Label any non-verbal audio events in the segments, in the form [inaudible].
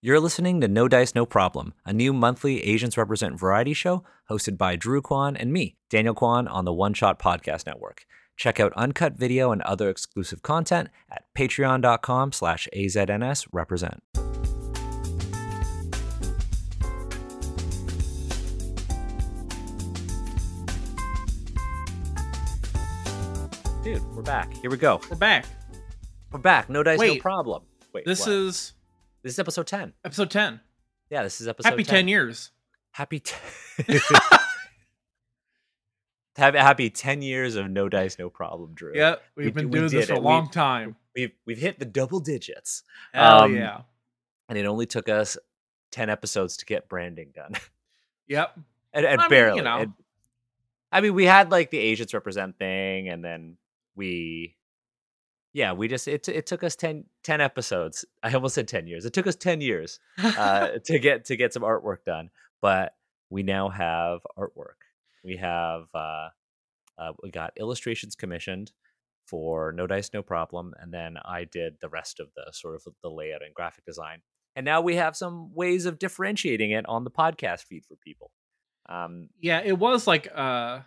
You're listening to No Dice, No Problem, a new monthly Asians Represent variety show hosted by Drew Kwan and me, Daniel Kwan, on the One Shot Podcast Network. Check out uncut video and other exclusive content at patreon.com slash AZNS represent. Dude, we're back. Here we go. We're back. We're back. No dice, no problem. Wait, This what? is this is episode 10. episode 10. Yeah, this is episode Happy 10. years. Happy t- [laughs] [laughs] happy, happy 10 years of no dice, no problem, Drew. Yeah, We we've d- been we doing this for a We- long time. We've we've hit the double digits. Hell um, yeah. And it only took us 10 episodes to get branding done. [laughs] Yep. and and I mean, barely. you know. and- I mean, we had like the Asians represent thing, and then we yeah, we just it it took us 10, 10 episodes. [laughs] I almost said 10 years. It took us 10 years uh, [laughs] to get to get some artwork done. But we now have artwork. We have uh, uh, we got illustrations commissioned for No Dice No Problem, and then I did the rest of the sort of the layout and graphic design. And now we have some ways of differentiating it on the podcast feed for people. Um, yeah, it was like uh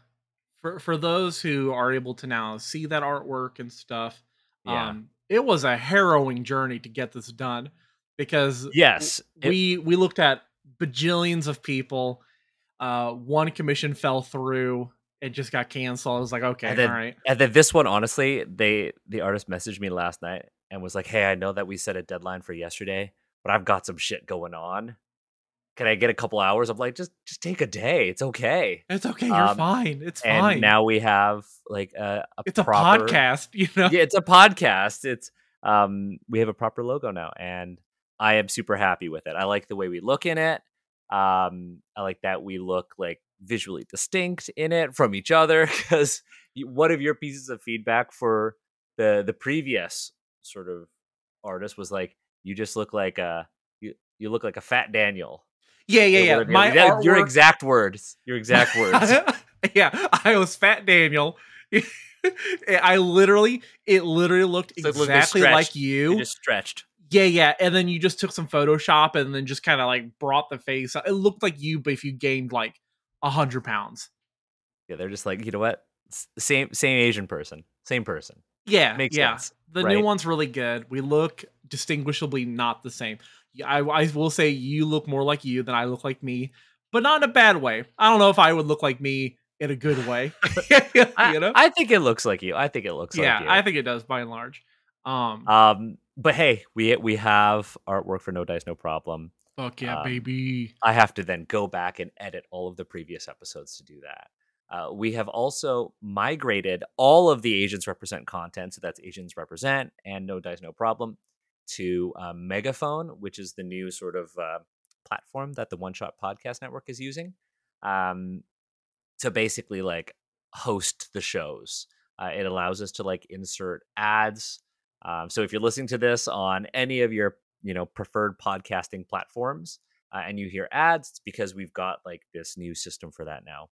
for for those who are able to now see that artwork and stuff. Yeah. Um it was a harrowing journey to get this done because yes, it- we we looked at bajillions of people. Uh one commission fell through. It just got canceled. I was like, okay, And then- all right. and then this one, honestly, they the artist messaged me last night and was like, "Hey, I know that we set a deadline for yesterday, but I've got some shit going on. Can I get a couple hours?" I'm like, "Just just take a day. It's okay." It's okay, you're um, fine. It's And fine. now we have like a, a it's a podcast, [laughs] you know. yeah, it's a podcast. It's um, we have a proper logo now, and I am super happy with it. I like the way we look in it. Um, I like that we look like visually distinct in it from each other [laughs] because one of your pieces of feedback for the the previous sort of artist was like, you just look like a you you look like a fat Daniel. Yeah, yeah, yeah. My Yeah, your exact words. Your exact words. [laughs] yeah, I was Fat Daniel. [laughs] I literally, it literally looked So it looked exactly stretched. like you you. just stretched. Yeah, yeah. And then you just took some Photoshop and then just kind of like brought the face. It looked like you, but if you gained like a hundred pounds. Yeah, they're just like, you know what? Same same Asian person. Same person. Yeah, Makes yeah. sense. The right? new one's really good. We look distinguishably not the same. I, I will say you look more like you than I look like me, but not in a bad way. I don't know if I would look like me in a good way. [laughs] I, you know? I think it looks like you. I think it looks yeah, like you. I think it does by and large. Um, um, but hey, we we have artwork for No Dice No Problem. fuck yeah, um, baby. I have to then go back and edit all of the previous episodes to do that. Uh, we have also migrated all of the Asians Represent content, so that's Asians Represent and No Dice No Problem, to uh, Megaphone, which is the new sort of uh, platform that the One Shot Podcast Network is using um, to basically like host the shows. Uh, it allows us to like insert ads. Um, so if you're listening to this on any of your you know preferred podcasting platforms, uh, and you hear ads, it's because we've got like this new system for that now.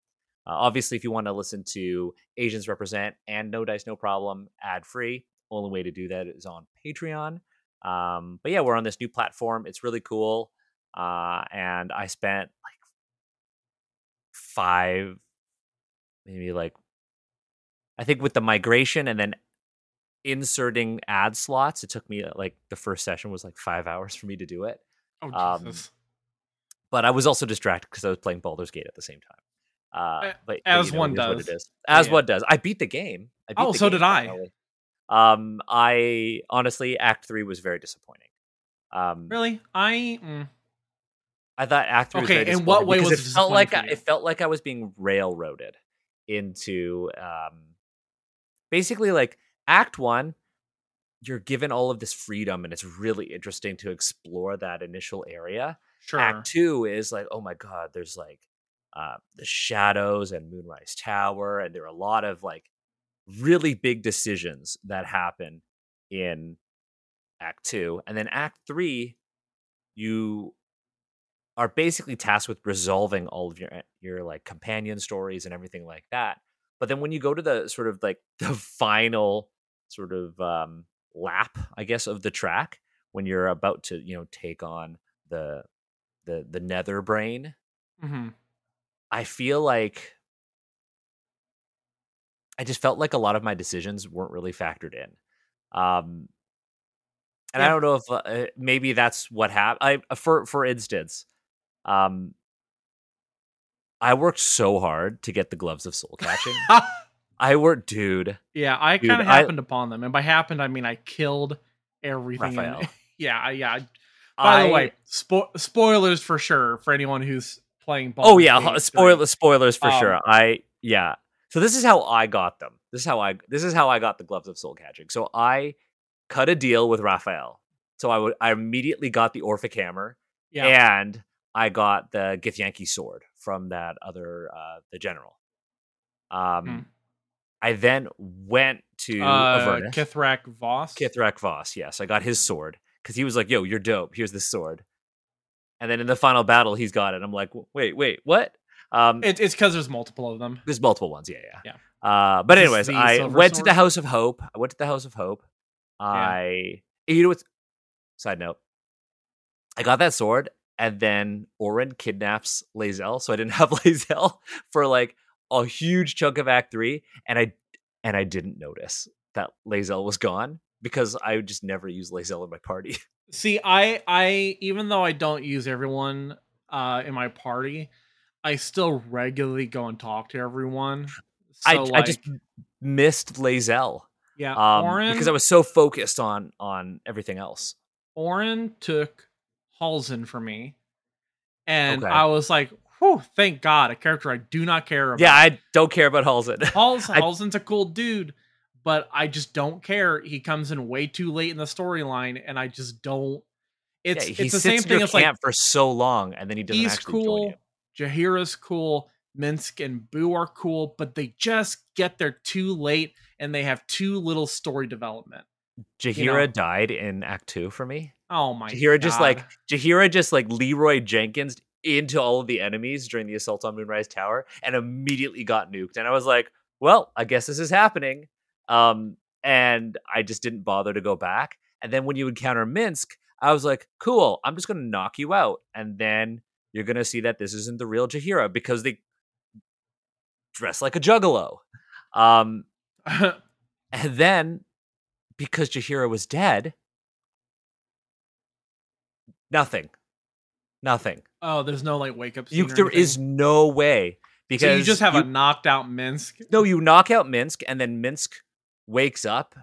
Uh, obviously, if you want to listen to Asians Represent and No Dice No Problem ad free, only way to do that is on Patreon. Um, but yeah, we're on this new platform. It's really cool. Uh, and I spent like five, maybe like, I think with the migration and then inserting ad slots, it took me uh, like the first session was like five hours for me to do it Oh um, Jesus. but I was also distracted because I was playing Baldur's Gate at the same time. Uh, but, as you know, one it is what does. it is. As Yeah. one does. I beat the game. I beat Oh, the so game did I. finally. Um, I honestly, Act Three was very disappointing. Um, Really? I mm, I thought Act Three. was Okay, very in what way was it it felt like I, it felt like I was being railroaded into um, basically like Act One. You're given all of this freedom, and it's really interesting to explore that initial area. sure. Act two is like, oh my god, there's like uh, the shadows and Moonrise Tower, and there are a lot of like really big decisions that happen in Act two, and then Act three, you are basically tasked with resolving all of your eh, your like companion stories and everything like that. But then when you go to the sort of like [laughs] the final sort of um, lap, I guess, of the track, when you're about to you know take on the the the nether brain Mhm. I feel like i just felt like a lot of my decisions weren't really factored in um and i don't know if uh, maybe that's what happened i for for instance um i worked so hard to get the gloves of soul catching [laughs] i worked dude yeah, I kind of I- happened upon them, and by happened I mean I killed everything. in- [laughs] yeah, I- yeah. I- By the I- way, spo- spoilers for sure for anyone who's playing. Oh yeah, Gate ho- 3. spoiler spoilers for Um, sure. I yeah. So this is how I got them. This is how I this is how I got the gloves of soul catching. So I cut a deal with Raphael. So I would I immediately got the Orphic hammer Yeah, and I got the Githyanki sword from that other uh the general. Um Hmm. I then went to uh, Avernus. Kithrak Voss. Kithrak Voss, yes. I got his sword because he was like, yo, you're dope. Here's this sword. And then in the final battle, he's got it. I'm like, wait, wait, what? Um, It, it's because there's multiple of them. there's multiple ones, yeah, yeah. Yeah. Uh, but anyways, I went to the House of Hope. I went to the House of Hope. I, you know what's, side note, I got that sword and then Orin kidnaps Lae'zel. So I didn't [laughs] have Lae'zel for like a huge chunk of Act Three. And I, and I didn't notice that Lae'zel was gone because I would just never use Lae'zel in my party. [laughs] See, I I even though I don't use everyone uh in my party, I still regularly go and talk to everyone. I, So, I just missed Lae'zel yeah, um, Orin because I was so focused on on everything else. Orin took Halsin for me, and Okay. I was like, "Whew, thank God, a character I do not care about." Yeah, I don't care about Halsey. [laughs] Halz, I- Halsin's a cool dude, but I just don't care. He comes in way too late in the storyline, and I just don't. It's yeah, it's the same thing. It's like for so long, and then he doesn't he's actually cool. you. Jaheira's cool. Minsc and Boo are cool, but they just get there too late and they have too little story development. Jaheira know. died in Act Two for me. Oh my Jaheira just like Jaheira just like Leeroy Jenkins into all of the enemies during the assault on Moonrise Tower, and immediately got nuked. And I was like, well, I guess this is happening. Um, and I just didn't bother to go back. And then when you encounter Minsc, I was like, cool, I'm just gonna knock you out, and then you're gonna see that this isn't the real Jaheira because they dress like a juggalo. Um, [laughs] and then because Jaheira was dead, nothing, nothing. oh, there's no like wake up. You, there is no way because so you just have you- a knocked out Minsc. no. You knock out Minsc, and then Minsc wakes up,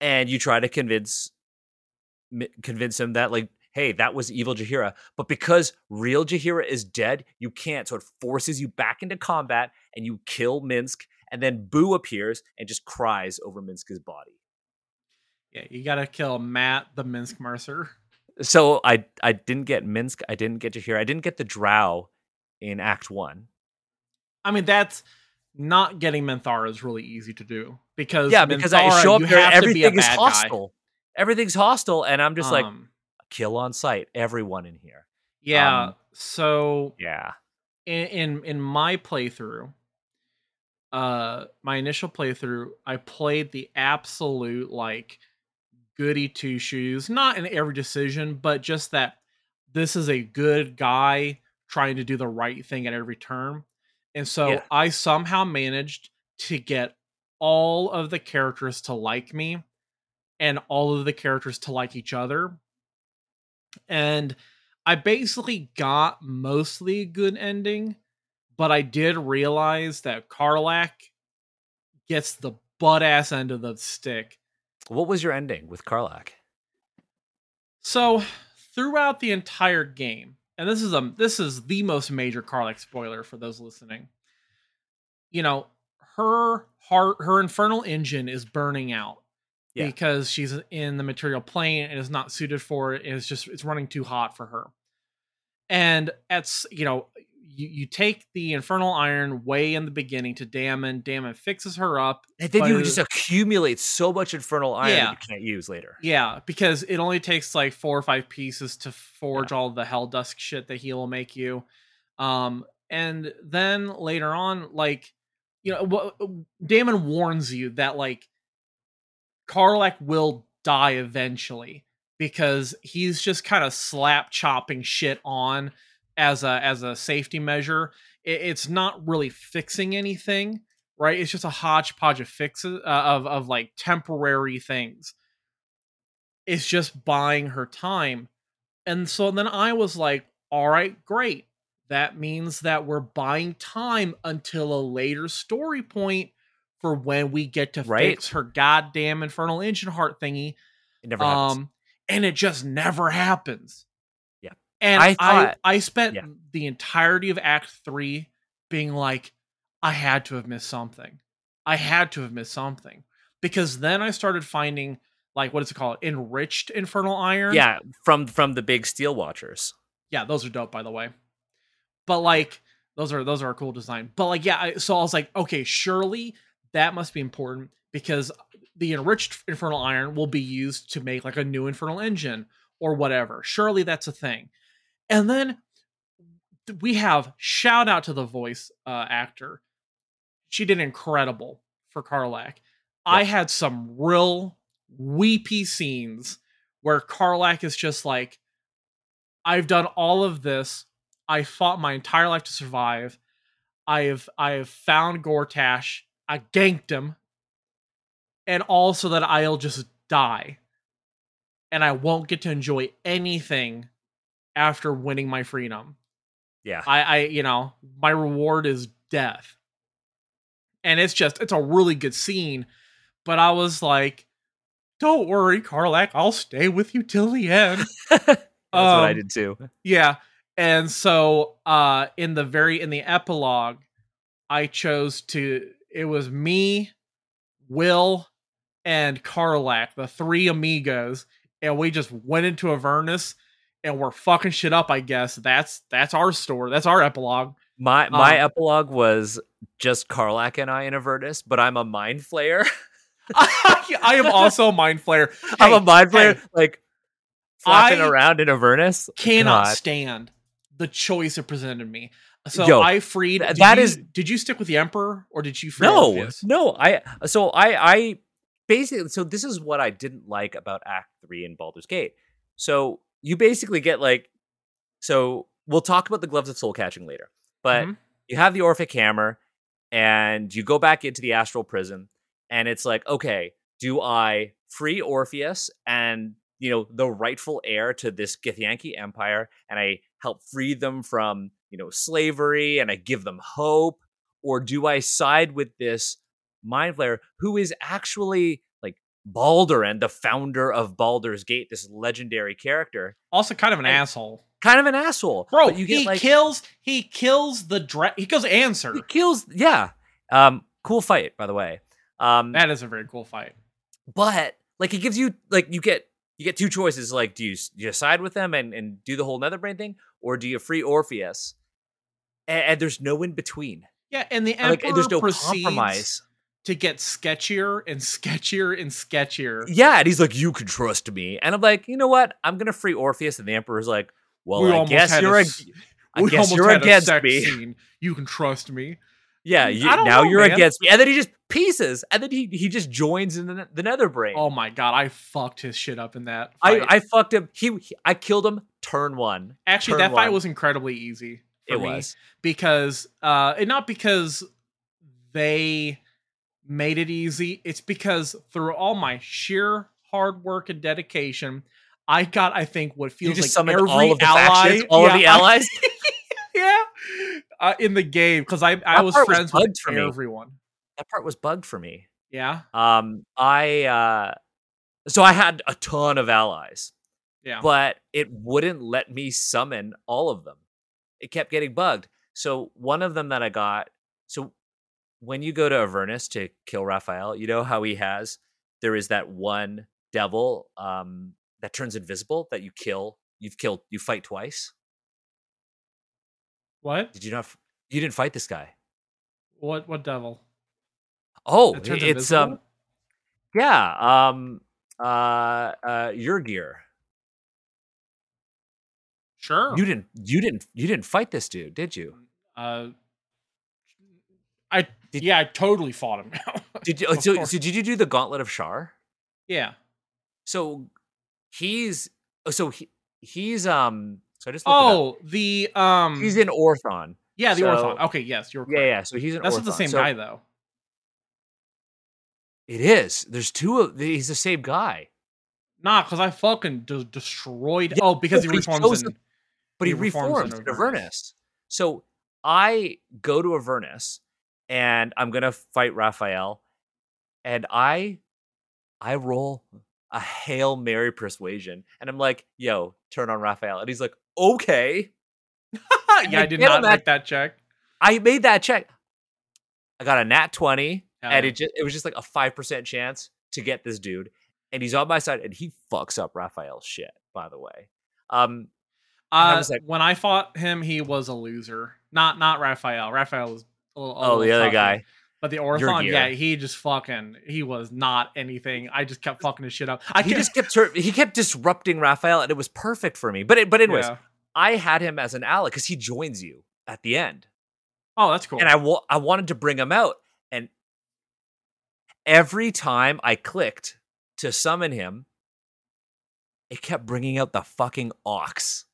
and you try to convince convince him that like, hey, that was evil Jaheira. But because real Jaheira is dead, you can't. So it forces you back into combat, and you kill Minsc, and then Boo appears and just cries over Minsc's body. Yeah, you gotta kill Matt the Minsc Mercer. So I I didn't get Minsc. I didn't get Jaheira. I didn't get the Drow in Act One. I mean, that's not getting Minthara is really easy to do because Yeah, because I show up there, everything is bad guy. hostile. Everything's hostile, and I'm just like, Um, kill on sight, everyone in here. yeah. um, so Yeah, in, in in my playthrough uh my initial playthrough i played the absolute like goody two shoes not in every decision but just that this is a good guy trying to do the right thing at every turn and so Yeah. i somehow managed to get all of the characters to like me and all of the characters to like each other and i basically got mostly a good ending but I did realize that Karlach gets the butt ass end of the stick. what was your ending with Karlach? So throughout the entire game, and this is a this is the most major Karlach spoiler for those listening. You know, her heart her infernal engine is burning out Yeah. because she's in the material plane and is not suited for it. It's just it's running too hot for her. And at you know, you, you take the infernal iron way in the beginning to Dammon. Dammon fixes her up. And then you just accumulate so much infernal iron Yeah. that you can't use later. Yeah, because it only takes like four or five pieces to forge all the hell dusk shit that he will make you. Um, and then later on, like, you know, Dammon warns you that like Karlach will die eventually because he's just kind of slap chopping shit on as a as a safety measure. It, it's not really fixing anything, right? It's just a hodgepodge of fixes uh, of of like temporary things. It's just buying her time. And so then I was like, all right, great. That means that we're buying time until a later story point for when we get to Right. fix her goddamn infernal engine heart thingy. It never happens. Um, and it just never happens. Yeah. And I I I, spent yeah. the entirety of Act Three being like, I had to have missed something. I had to have missed something because then I started finding like what is it called, enriched infernal iron. Yeah, from from the big steel watchers. yeah, those are dope by the way. But like those are those are a cool design. But like yeah, I, so I was like, okay, surely that must be important because the enriched infernal iron will be used to make like a new infernal engine or whatever. Surely that's a thing. And then we have shout out to the voice uh, actor. She did incredible for Karlach. I had some real weepy scenes where Karlach is just like, I've done all of this. I fought my entire life to survive. I have I have found Gortash. I ganked him. And also that I'll just die. And I won't get to enjoy anything after winning my freedom. Yeah. I, I you know, my reward is death. And it's just it's a really good scene. But I was like, don't worry, Karlach, I'll stay with you till the end. [laughs] That's what I Um, did too. Yeah. And so uh in the very in the epilogue, I chose to it was me, Will, and Karlach, the three amigos, and we just went into Avernus and we're fucking shit up, I guess. That's that's our story. That's our epilogue. My my um, epilogue was just Karlach and I in Avernus, but I'm a mind flayer. [laughs] I am also a mind flayer. I'm a mind flayer, hey, like flapping I around in Avernus. cannot God. stand the choice it presented me. So Yo, I freed. th- did that you- is- Did you stick with the Emperor or did you free no Orpheus? no i so i i basically so this is what i didn't like about act 3 in Baldur's Gate so you basically get like so we'll talk about the gloves of soul catching later but Mhm. you have the orphic hammer and you go back into the astral prison and it's like okay do i free orpheus and you know the rightful heir to this githyanki empire and i help free them from you know slavery and i give them hope or do i side with this mind flayer who is actually like Balder and the founder of baldur's gate this legendary character Also, kind of an And- asshole, kind of an asshole bro. you get he like kills. He kills the dra- He kills answer. he kills yeah um cool fight by the way um That is a very cool fight. but like it gives you like you get you get two choices like do you do you side with them and and do the whole nether brain thing or do you free orpheus and, and there's no in between Yeah, and the like Emperor there's no compromise to get sketchier and sketchier and sketchier. yeah and he's like you can trust me and i'm like you know what i'm gonna free orpheus and the emperor's like well We i guess you're a a, I guess you're against me [laughs] Scene. You can trust me. yeah mm, I you, now know, you're man. against me and then he just pieces and then he, he just joins in the, the nether brain Oh my god, I fucked his shit up in that. I, I fucked him. He, he- I killed him. Turn one. actually turn that fight was incredibly easy. For It me. was. because uh and not because they made it easy it's because through all my sheer hard work and dedication i got i think what You feels just like every all of the ally factions, all of Yeah, the I- allies. [laughs] yeah uh, in the game because i i That was part was friends with for me. everyone that part was bugged for me. yeah Um, I uh, so I had a ton of allies, yeah but it wouldn't let me summon all of them. It kept getting bugged. So one of them that I got. So when you go to Avernus to kill Raphael, you know how he has there is that one devil um that turns invisible that you kill. You've killed. You fight twice. what Did you not? You didn't fight this guy. what what devil Oh, it's invisible? um, yeah, um, uh, uh, Yurgir. Sure You didn't, you didn't, you didn't fight this dude, did you? uh i Did- yeah i totally fought him [laughs] Did you? So, so did you do the Gauntlet of Shar? yeah So, he's oh, so he, he's um so I just looked it up. Oh, the um he's in Orthon. Yeah, the so- Orthon. Okay, yes, you're Yeah, correct. yeah. So he's in That's Orthon. not the same So guy though. It is. There's two of he's the same guy. Nah, because I fucking de- destroyed. Yeah, oh, because he he reforms chose in. But he, He reforms reforms in in Avernus. So I go to Avernus and I'm gonna fight Raphael, and I I roll a hail mary persuasion, and I'm like, "Yo, turn on Raphael," and he's like, "Okay." [laughs] yeah, I did not make that check. I made that check. I got a nat twenty, Hell and yeah. it just it was just like a five percent chance to get this dude, and he's on my side, and he fucks up Raphael's shit. By the way, um, I Uh, was like- when I fought him, he was a loser. Not not Raphael. Raphael was. A little, a oh, little the other tougher. guy, But the Orthon, yeah, he just fucking. He was not anything. I just kept fucking his shit up. I he just kept he kept disrupting Raphael, and it was perfect for me. But it, but anyways, Yeah. I had him as an ally because he joins you at the end, Oh, that's cool. and I wa- I wanted to bring him out, and every time I clicked to summon him, it kept bringing out the fucking ox.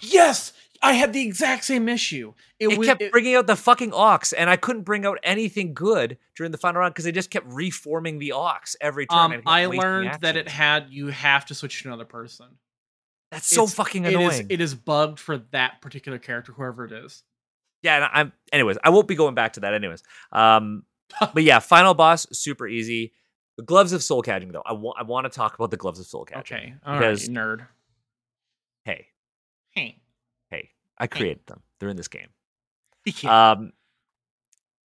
Yes, I had the exact same issue. It, It was. kept it- bringing out the fucking ox, and I couldn't bring out anything good during the final round because they just kept reforming the ox every turn. um, and I learned that it had you have to switch to another person. That's so It's- fucking annoying. is. It is bugged for that particular character, whoever it is. yeah, and I'm anyways, I won't be going back to that anyways. Um [laughs] but yeah, final boss super easy. The gloves of soul catching though. I want I want to talk about the gloves of soul catching. Okay, all right, Because- nerd. Hey, Hey. hey, I created them. They're in this game. [laughs] Yeah. Um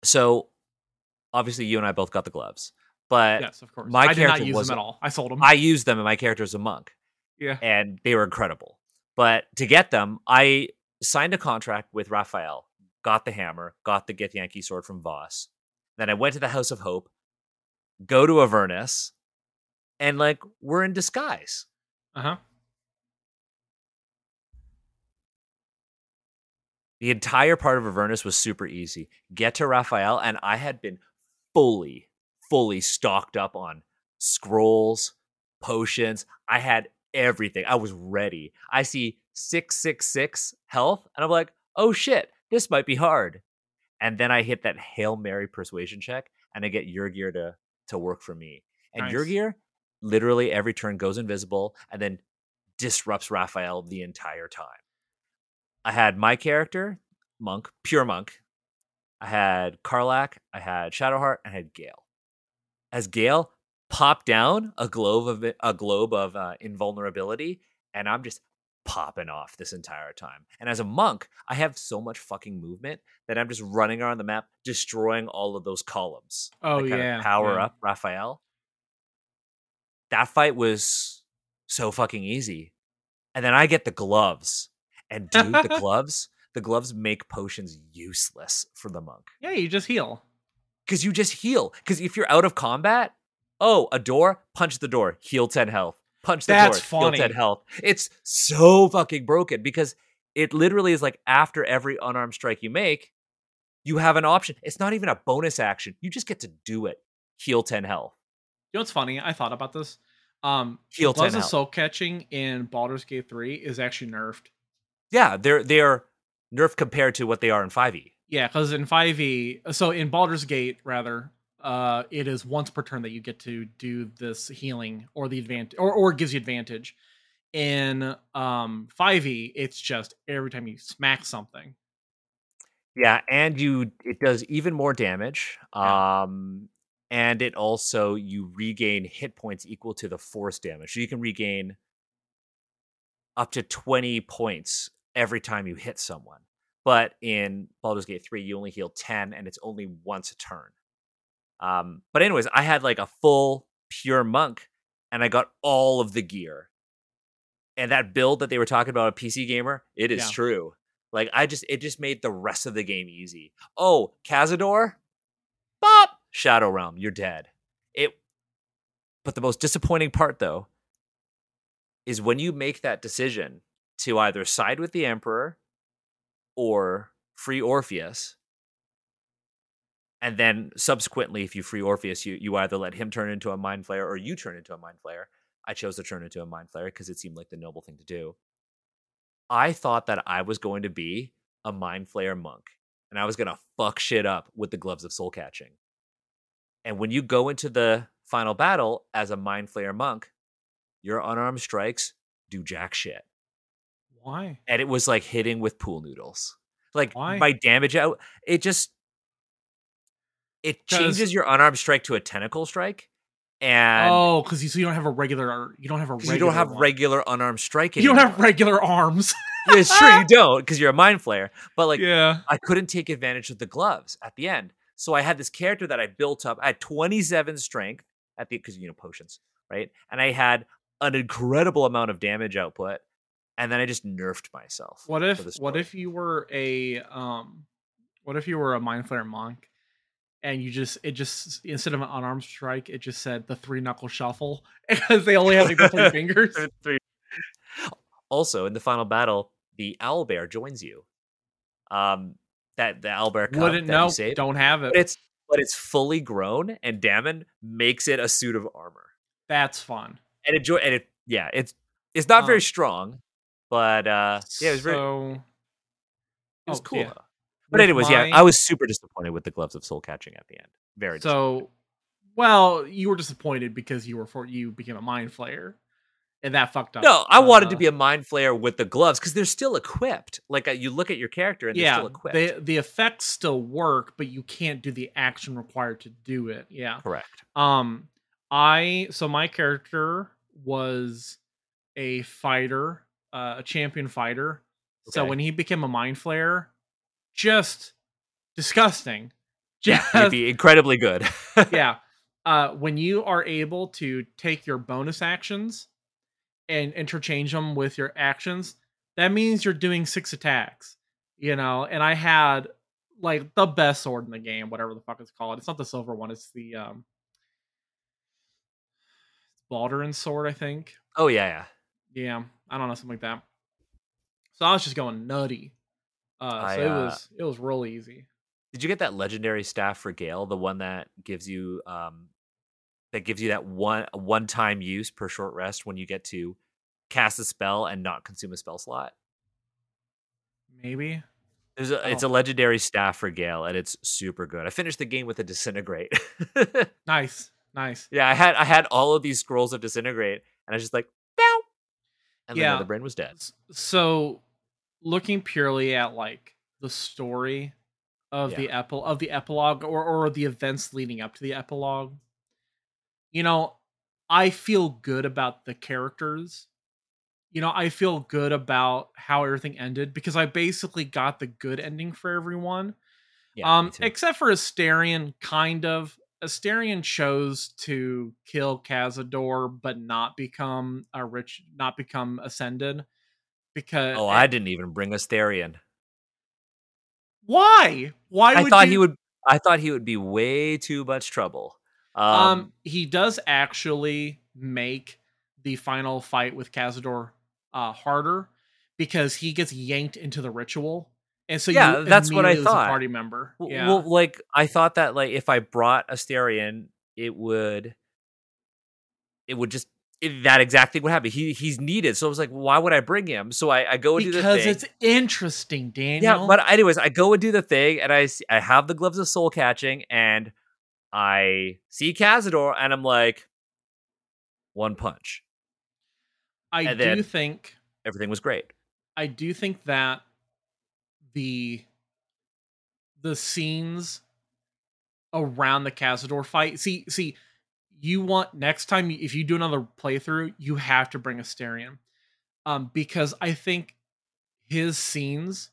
so obviously you and I both got the gloves. But yes, of course. my I did not character use them at all. I sold them. I used them and my character is a monk. yeah. and they were incredible. But to get them, I signed a contract with Raphael, got the hammer, got the Githyanki sword from Voss. Then I went to the House of Hope, go to Avernus, and like we're in disguise. Uh The entire part of Avernus was super easy. Get to Raphael, and I had been fully, fully stocked up on scrolls, potions. I had everything. I was ready. I see 666 health, and I'm like, oh shit, this might be hard. And then I hit that Hail Mary persuasion check, and I get Yurgir to, to work for me. And Yurgir literally every turn goes invisible and then disrupts Raphael the entire time. I had my character, Monk, pure Monk. I had Karlach, I had Shadowheart, I had Gale. As Gale popped down a globe of a globe of uh, invulnerability, and I'm just popping off this entire time. And as a monk, I have so much fucking movement that I'm just running around the map, destroying all of those columns. Oh yeah. power yeah. up Raphael. That fight was so fucking easy. And then I get the gloves. And dude, the [laughs] gloves, the gloves make potions useless for the monk. Yeah, you just heal. Because you just heal. Because if you're out of combat, oh, a door, punch the door, heal 10 health. Punch the That's door, funny. heal 10 health. It's so fucking broken because it literally is like after every unarmed strike you make, you have an option. It's not even a bonus action. You just get to do it. Heal 10 health. You know what's funny? I thought about this. Um, Heal 10 Gloves of health. Soul Catching in Baldur's Gate 3 is actually nerfed. Yeah, they're they're nerfed compared to what they are in E. 5e. Yeah, because in 5e, so in Baldur's Gate, rather, uh, it is once per turn that you get to do this healing or the advantage, or, or it gives you advantage. In um 5e, it's just every time you smack something. Yeah, and you it does even more damage. Yeah. Um and it also you regain hit points equal to the force damage. So you can regain up to 20 points every time you hit someone. But in Baldur's Gate 3, you only heal 10 and it's only once a turn. Um, but anyways, I had like a full pure monk and I got all of the gear. And that build that they were talking about a PC gamer, it is Yeah. true. Like I just it just made the rest of the game easy. Oh, Cazador? Bop! Shadow Realm, you're dead. It but the most disappointing part though is when you make that decision to either side with the Emperor or free Orpheus. And then subsequently, if you free Orpheus, you, you either let him turn into a mind flayer or you turn into a mind flayer. I chose to turn into a mind flayer because it seemed like the noble thing to do. I thought that I was going to be a mind flayer monk and I was going to fuck shit up with the gloves of soul catching. And when you go into the final battle as a mind flayer monk, your unarmed strikes do jack shit. Why? And it was like hitting with pool noodles. Like Why? my damage out, it just it changes your unarmed strike to a tentacle strike, and oh, because you so you don't have a regular. You don't have a regular. you don't have one. regular unarmed strike. You don't have regular arms. Yeah, it's true, you [laughs] don't because you're a mind flayer. But like, yeah. I couldn't take advantage of the gloves at the end. So I had this character that I built up. I had 27 strength at the because you know potions, right? And I had an incredible amount of damage output, and then I just nerfed myself. What if what if you were a um what if you were a mind flayer monk and you just it just instead of an unarmed strike it just said the three knuckle shuffle [laughs] because they only have like the three fingers. Three- [laughs] Also, in the final battle, the owl bear joins you. Um, that the owl bear wouldn't know. Don't have it. but it's but it's fully grown, and Dammon makes it a suit of armor. That's fun. And it and it yeah, it's it's not very Um, strong, but uh, yeah, it was very it was oh, cool. yeah. But anyways, yeah, I was super disappointed with the gloves of soul catching at the end. Very so well you were disappointed because you were for you became a mind flayer and that fucked up. No, I wanted to uh, be a mind flayer with the gloves because they're still equipped. Like uh, you look at your character and they're yeah, still equipped. the the effects still work, but you can't do the action required to do it. Yeah. Correct. Um, I so my character was a fighter, uh, a champion fighter. So when he became a mind flayer, just disgusting. [laughs] Yeah, Just you'd be incredibly good. [laughs] yeah. Uh, when you are able to take your bonus actions and interchange them with your actions, that means you're doing six attacks. You know, and I had like the best sword in the game, whatever the fuck it's called. It's not the silver one. It's the um, Baldwin's sword, I think. oh yeah, yeah. Yeah, I don't know something like that. So I was just going nutty. Uh, I, so it uh, was it was real easy. Did you get that legendary staff for Gale, the one that gives you um that gives you that one one time use per short rest when you get to cast a spell and not consume a spell slot? Maybe. There's a, it's Oh. a legendary staff for Gale, and it's super good. I finished the game with a disintegrate. [laughs] Nice, nice. yeah, I had I had all of these scrolls of disintegrate, and I was just like! And then Yeah. the brain was dead. So, looking purely at like the story of the epil of the epilogue or or the events leading up to the epilogue, you know, I feel good about the characters. You know, I feel good about how everything ended because I basically got the good ending for everyone. Yeah, um, except for Astarion, kind of. Astarion chose to kill Cazador, but not become a rich, not become ascended. Because oh, I didn't even bring Astarion. why? Why? I thought you- he would. I thought he would be way too much trouble. Um, Um, he does actually make the final fight with Cazador uh, harder because he gets yanked into the ritual, and so Yeah, you that's what I thought. party member. Yeah. well, like I thought that like if I brought Astarion, it would, it would just it, that exact thing would happen. He he's needed, so I was like, why would I bring him? So I, I go and do the thing. because it's interesting, Daniel. Yeah, but anyways, I go and do the thing, and I see, I have the gloves of soul catching, and I see Cazador, and I'm like, one punch. I and do think Everything was great. I do think that the the scenes around the Cazador fight. See, see, you want next time if you do another playthrough, you have to bring Astarion, um, because I think his scenes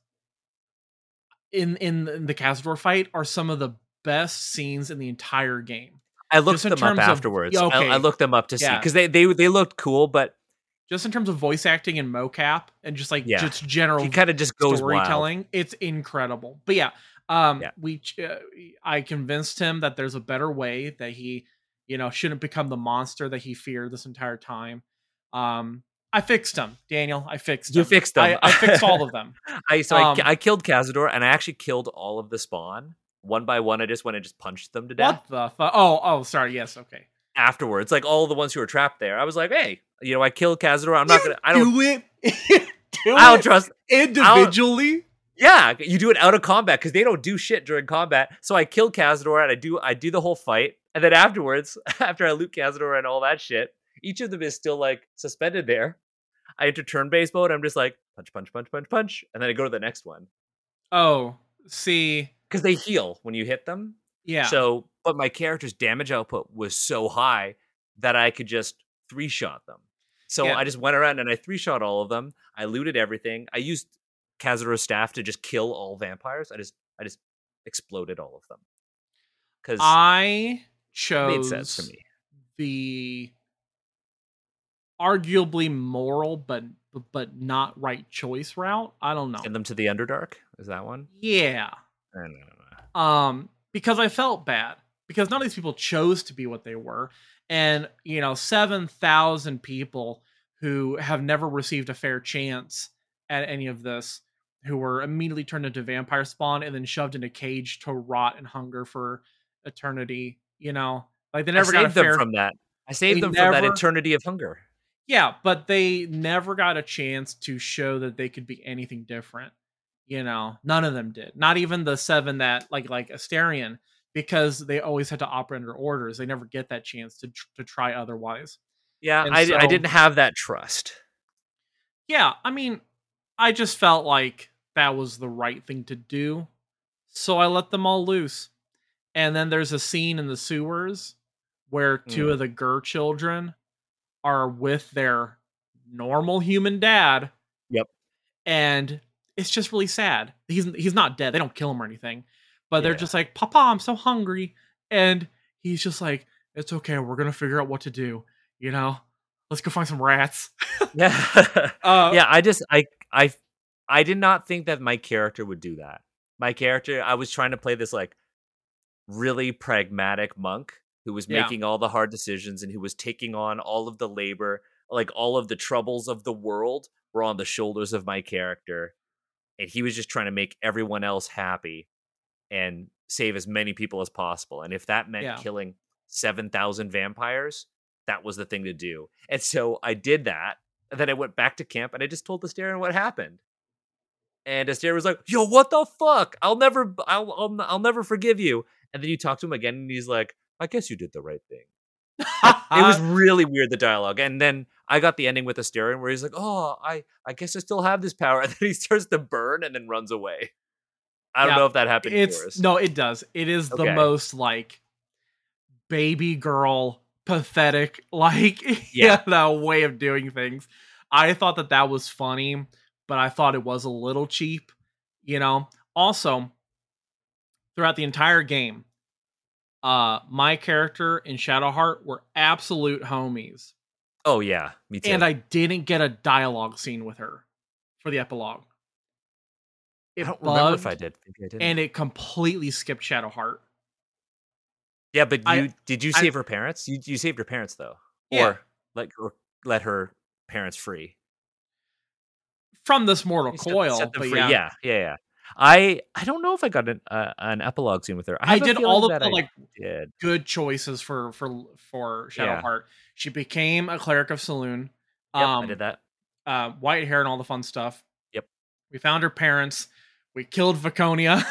in in, in the Cazador fight are some of the best scenes in the entire game. I looked Just them up terms of- afterwards. yeah, I. I looked them up to see because they, they they looked cool, but Just in terms of voice acting and mocap and just like Yeah. just general he kind of just goes wild. storytelling it's incredible but yeah um Yeah. we uh, i convinced him that there's a better way that he you know shouldn't become the monster that he feared this entire time um i fixed him daniel i fixed You him. fixed them. I, I fixed all of them [laughs] I so I, Um, I killed Cazador, and I actually killed all of the spawn one by one. I just went and just punched them to death. what the fu- oh oh sorry yes okay afterwards, like all the ones who were trapped there. I was like, hey, you know, I killed Cazador. I'm not You gonna. I don't. do it. [laughs] do I don't it trust. individually. Yeah, you do it out of combat because they don't do shit during combat. So I kill Cazador and I do I do the whole fight, and then afterwards, [laughs] after I loot Cazador and all that shit, each of them is still like suspended there. I enter turn based mode. I'm just like punch, punch, punch, punch, punch, and then I go to the next one Oh, see, because they heal when you hit them. Yeah. So, but my character's damage output was so high that I could just three shot them. So Yeah. I just went around and I three shot all of them. I looted everything. I used Kazura's staff to just kill all vampires. I just I just exploded all of them because I chose made sense to me. the arguably moral but but not right choice route. I don't know. Send them to the Underdark. Is that one? Yeah. I don't know. um because i felt bad because none of these people chose to be what they were and you know 7000 people who have never received a fair chance at any of this who were immediately turned into vampire spawn and then shoved in a cage to rot and hunger for eternity you know like they never got a saved them from that. I saved They them from that eternity of hunger. yeah but they never got a chance to show that they could be anything different you know none of them did not even the seven that like like astarion because they always had to operate under orders they never get that chance to tr- to try otherwise Yeah, I, I didn't have that trust. yeah i mean i just felt like that was the right thing to do so i let them all loose and then there's a scene in the sewers where two Mm. of the gur children are with their normal human dad Yep. and it's just really sad. He's he's not dead. They don't kill him or anything but they're Yeah. just like papa i'm so hungry. And he's just like it's okay. We're gonna figure out what to do you know? Let's go find some rats. [laughs] Yeah. [laughs] uh yeah i just i i i did not think that my character would do that. My character i was trying to play this like really pragmatic monk who was Yeah. making all the hard decisions and who was taking on all of the labor like all of the troubles of the world were on the shoulders of my character and he was just trying to make everyone else happy and save as many people as possible and if that meant Yeah. killing 7000 vampires that was the thing to do and so i did that and then I went back to camp and I just told the Astarion what happened. And Astarion was like, "Yo, what the fuck? I'll never, I'll, I'll, I'll never forgive you." And then you talk to him again, and he's like, "I guess you did the right thing." It was [laughs] really weird the dialogue. And then I got the ending with Astarion where he's like, "Oh, I, I guess I still have this power," [laughs] and then he starts to burn and then runs away. I don't Yeah, know if that happened to it's no it does it is the most like baby girl pathetic [laughs] like Yeah. yeah that way of doing things i thought that that was funny but i thought it was a little cheap you know also throughout the entire game uh my character and shadowheart were absolute homies Oh yeah, me too. and i didn't get a dialogue scene with her for the epilogue I don't remember if I did. Maybe I didn't. and it completely skipped shadowheart yeah, but you I- did you I- save her parents? You you saved her parents though, Yeah. or let or let her parents free. from this mortal set- coil. set them but free. yeah, yeah, yeah, yeah. I I don't know if I got an uh, an epilogue scene with her. I, a did all of the I like did. good choices for for for Yeah. Shadowheart. She became a cleric of Selûne. Yep, um, I did that. Uh, white hair and all the fun stuff. Yep. We found her parents. We killed Viconia.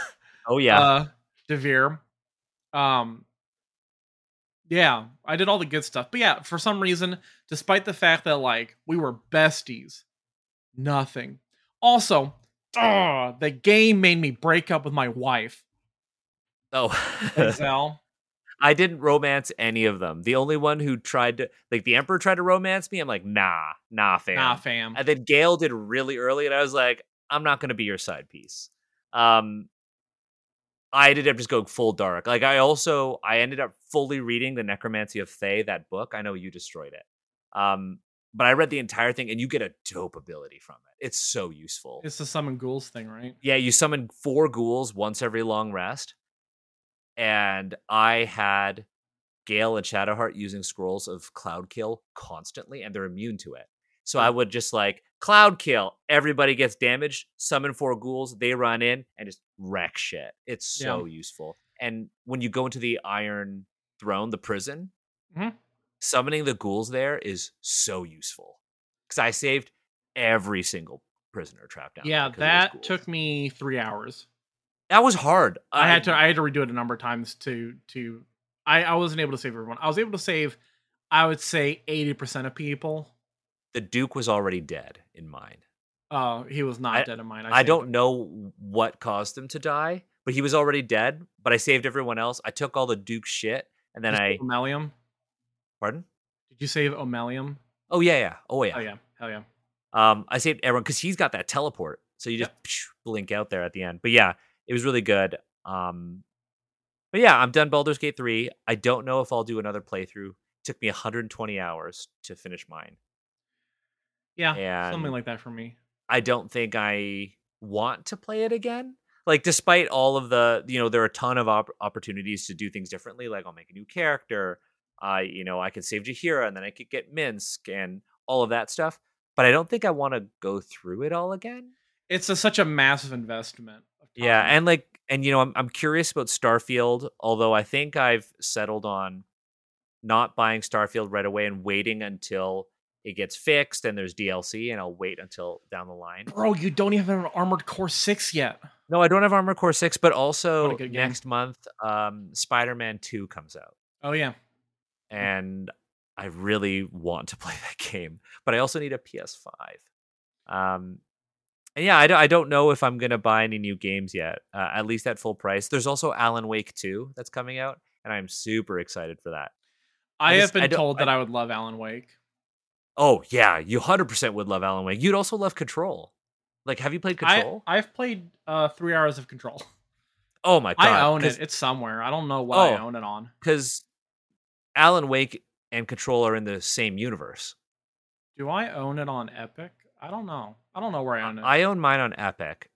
Oh [laughs] yeah, uh, DeVir. Um, yeah, I did all the good stuff. But yeah, for some reason, despite the fact that like we were besties, nothing. Also, ugh, the game made me break up with my wife. oh. Denzel. [laughs] I didn't romance any of them. The only one who tried to like the Emperor tried to romance me. I'm like, nah, nah, fam. nah, fam. And then Gale did really early, and I was like, I'm not gonna be your side piece. Um, I ended up just going full dark. Like I also I ended up fully reading the Necromancy of Thay, that book. I know you destroyed it. Um, but I read the entire thing, and you get a dope ability from it. It's so useful. It's the summon ghouls thing, right? Yeah, you summon four ghouls once every long rest. And I had Gale and Shadowheart using scrolls of Cloud Kill constantly, and they're immune to it. So I would just like Cloud Kill, everybody gets damaged, summon four ghouls, they run in and just wreck shit. It's so useful. And when you go into the Iron Throne, the prison, Mhm. Summoning the ghouls there is so useful because I saved every single prisoner trapped down. Yeah, there 'cause of those that took me three hours. that was hard. I had to I had to redo it a number of times to to I I wasn't able to save everyone. I was able to save I would say 80% of people. the Duke was already dead in mine. Uh he was not I- dead in mine. I saved don't him. know what caused him to die, but he was already dead. But I saved everyone else. I took all the Duke's shit, and then you I save Omeluum? Pardon. Did you save Omeluum? Oh yeah, yeah. Oh yeah. Oh yeah. Hell yeah. Um, I saved everyone because he's got that teleport, so you just psh, blink out there at the end. But yeah, it was really good. Um, but yeah, I'm done Baldur's Gate three. I don't know if I'll do another playthrough. It took me 120 hours to finish mine. Yeah. something like that for me. I don't think I want to play it again. Like, despite all of the, you know, there are a ton of op- opportunities to do things differently. Like, I'll make a new character. I, you know, I could save Jaheira and then I could get Minsc and all of that stuff. But I don't think I want to go through it all again. It's a, such a massive investment. Yeah, and like, and you know, I'm I'm curious about Starfield. Although I think I've settled on not buying Starfield right away and waiting until it gets fixed and there's DLC, and I'll wait until down the line. Bro, you don't even have an Armored Core 6 yet. No, I don't have Armored Core 6, but also next month, um, Spider Man 2 comes out. Oh yeah. And I really want to [laughs] play that game, but I also need a PS5. Um, and yeah, I don't, I don't know if I'm going to buy any new games yet, uh, at least at full price. There's also Alan Wake 2 that's coming out, and I'm super excited for that. I, I have just- I been don't- told that I- I would love Alan Wake. Oh, yeah, you 100% would love Alan Wake. You'd also love Control. Like, have you played Control? I, I've played uh, three hours of Control. oh my God. I own it. It's somewhere. I don't know what I Oh. own it on. because Alan Wake and Control are in the same universe. Do I own it on Epic? I don't know. I don't know where I own it. I own mine on Epic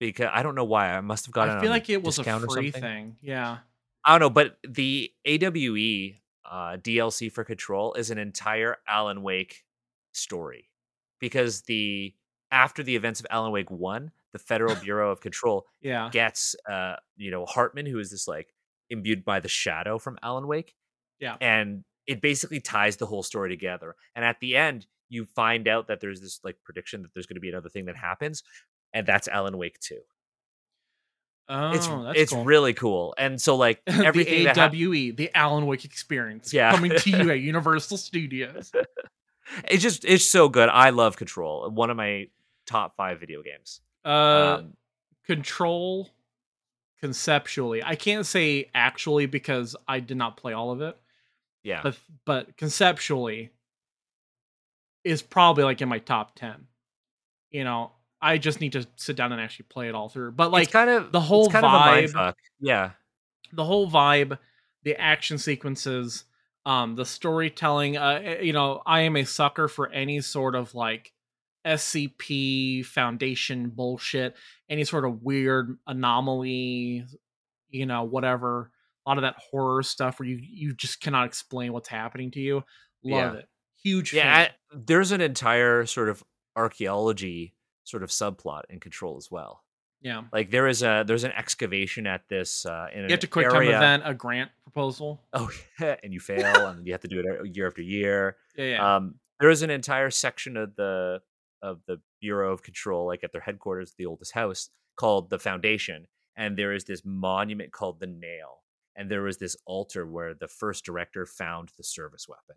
because I don't know why. I must have got it. I feel like it was a free thing. Yeah. I don't know, but the AWE uh, DLC for Control is an entire Alan Wake story because the after the events of Alan Wake One, the Federal [laughs] Bureau of Control Yeah. gets uh you know Hartman, who is this like imbued by the shadow from Alan Wake. Yeah. And it basically ties the whole story together. And at the end, you find out that there's this like prediction that there's going to be another thing that happens, and that's Alan Wake 2. Oh, it's it's cool. really cool. And so like [laughs] everything the AWE, the Alan Wake experience, Yeah. coming to you at [laughs] Universal Studios. it's just it's so good. I love Control. One of my top 5 video games. Uh, Um, Control, conceptually, I can't say actually because I did not play all of it, yeah. but but conceptually, is probably like in my top ten. You know, I just need to sit down and actually play it all through. But like it's kind of the whole kind of vibe- Yeah. the whole vibe, the action sequences, um, the storytelling. Uh, eh, you know, I am a sucker for any sort of like SCP Foundation bullshit, any sort of weird anomaly, you know, whatever. A lot of that horror stuff where you you just cannot explain what's happening to you. Love Yeah. it. Huge Yeah. I- there's an entire sort of archaeology sort of subplot in Control as well. yeah. Like there is a there's an excavation at this uh in You have to quick time event a grant proposal. Oh, [laughs] yeah, and you fail, and you have to do it year after year. Yeah, yeah. Um, there is an entire section of the of the Bureau of Control, like at their headquarters, the oldest house, called the Foundation, and there is this monument called the Nail, and there was this altar where the first director found the service weapon,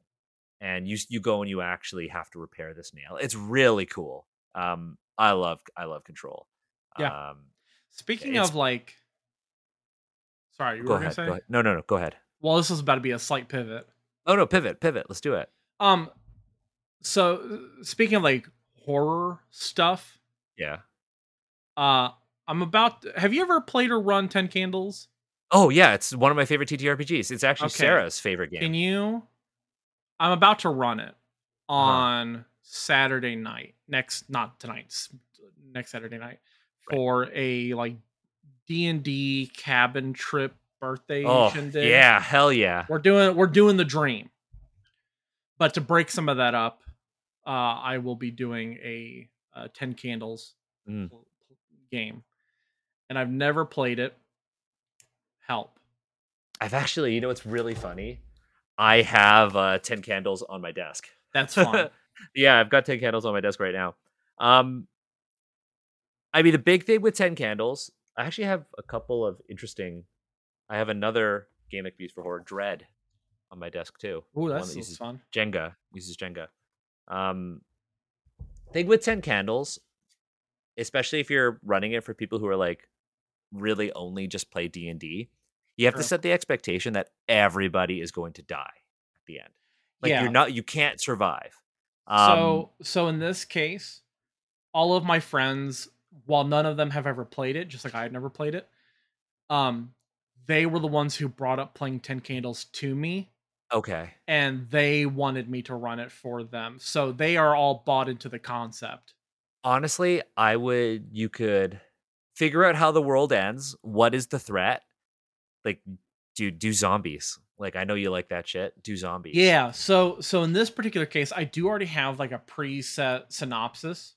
and you you go and you actually have to repair this nail. It's really cool. Um, I love I love Control. Yeah. Um, Speaking of like, sorry, you go were gonna ahead, say. go ahead. No, no, no. Go ahead. Well, this is about to be a slight pivot. Oh no, pivot, pivot. Let's do it. Um, so speaking of like horror stuff, Yeah. uh, I'm about. have you ever played or run Ten Candles? Oh yeah, it's one of my favorite TTRPGs. It's actually Okay. Sarah's favorite game. Can you? I'm about to run it Uh-huh. on Saturday night. Next, not tonight. Next Saturday night Right. for a like D and D cabin trip birthday oh shindig. yeah, hell yeah. we're doing we're doing the dream. But to break some of that up, uh, I will be doing a, uh Ten Candles Mm. game, and I've never played it. Help! I've actually, you know, what's really funny. I have uh, ten candles on my desk. That's fun. [laughs] yeah, I've got ten candles on my desk right now. Um, I mean, the big thing with ten candles, I actually have a couple of interesting. I have another game like Beast for Horror, Dread, on my desk too. Oh, that's that that fun. Jenga uses Jenga. Um, thing with ten candles, especially if you're running it for people who are like really only just play D and D, you have to set the expectation that everybody is going to die at the end. Like Yeah. you're not, you can't survive. Um, so so in this case, all of my friends, while none of them have ever played it, just like I had never played it, um, they were the ones who brought up playing Ten Candles to me, okay, and they wanted me to run it for them. So they are all bought into the concept. honestly, I would. You could figure out how the world ends. What is the threat? Like, do do zombies? Like, I know you like that shit. Do zombies? Yeah. So so in this particular case, I do already have like a preset synopsis.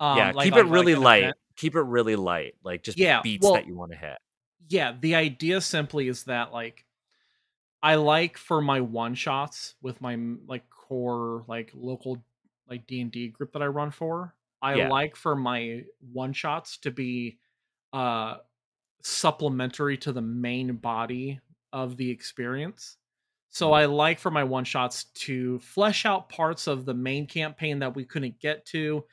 Um, yeah. like- keep like- it really like light. event. Keep it really light. Like just Yeah, beats well- that you want to hit. yeah the idea simply is that like i like for my one shots with my like core like local like d&d group that i run for i Yeah. like for my one shots to be uh supplementary to the main body of the experience so i like for my one shots to flesh out parts of the main campaign that we couldn't get to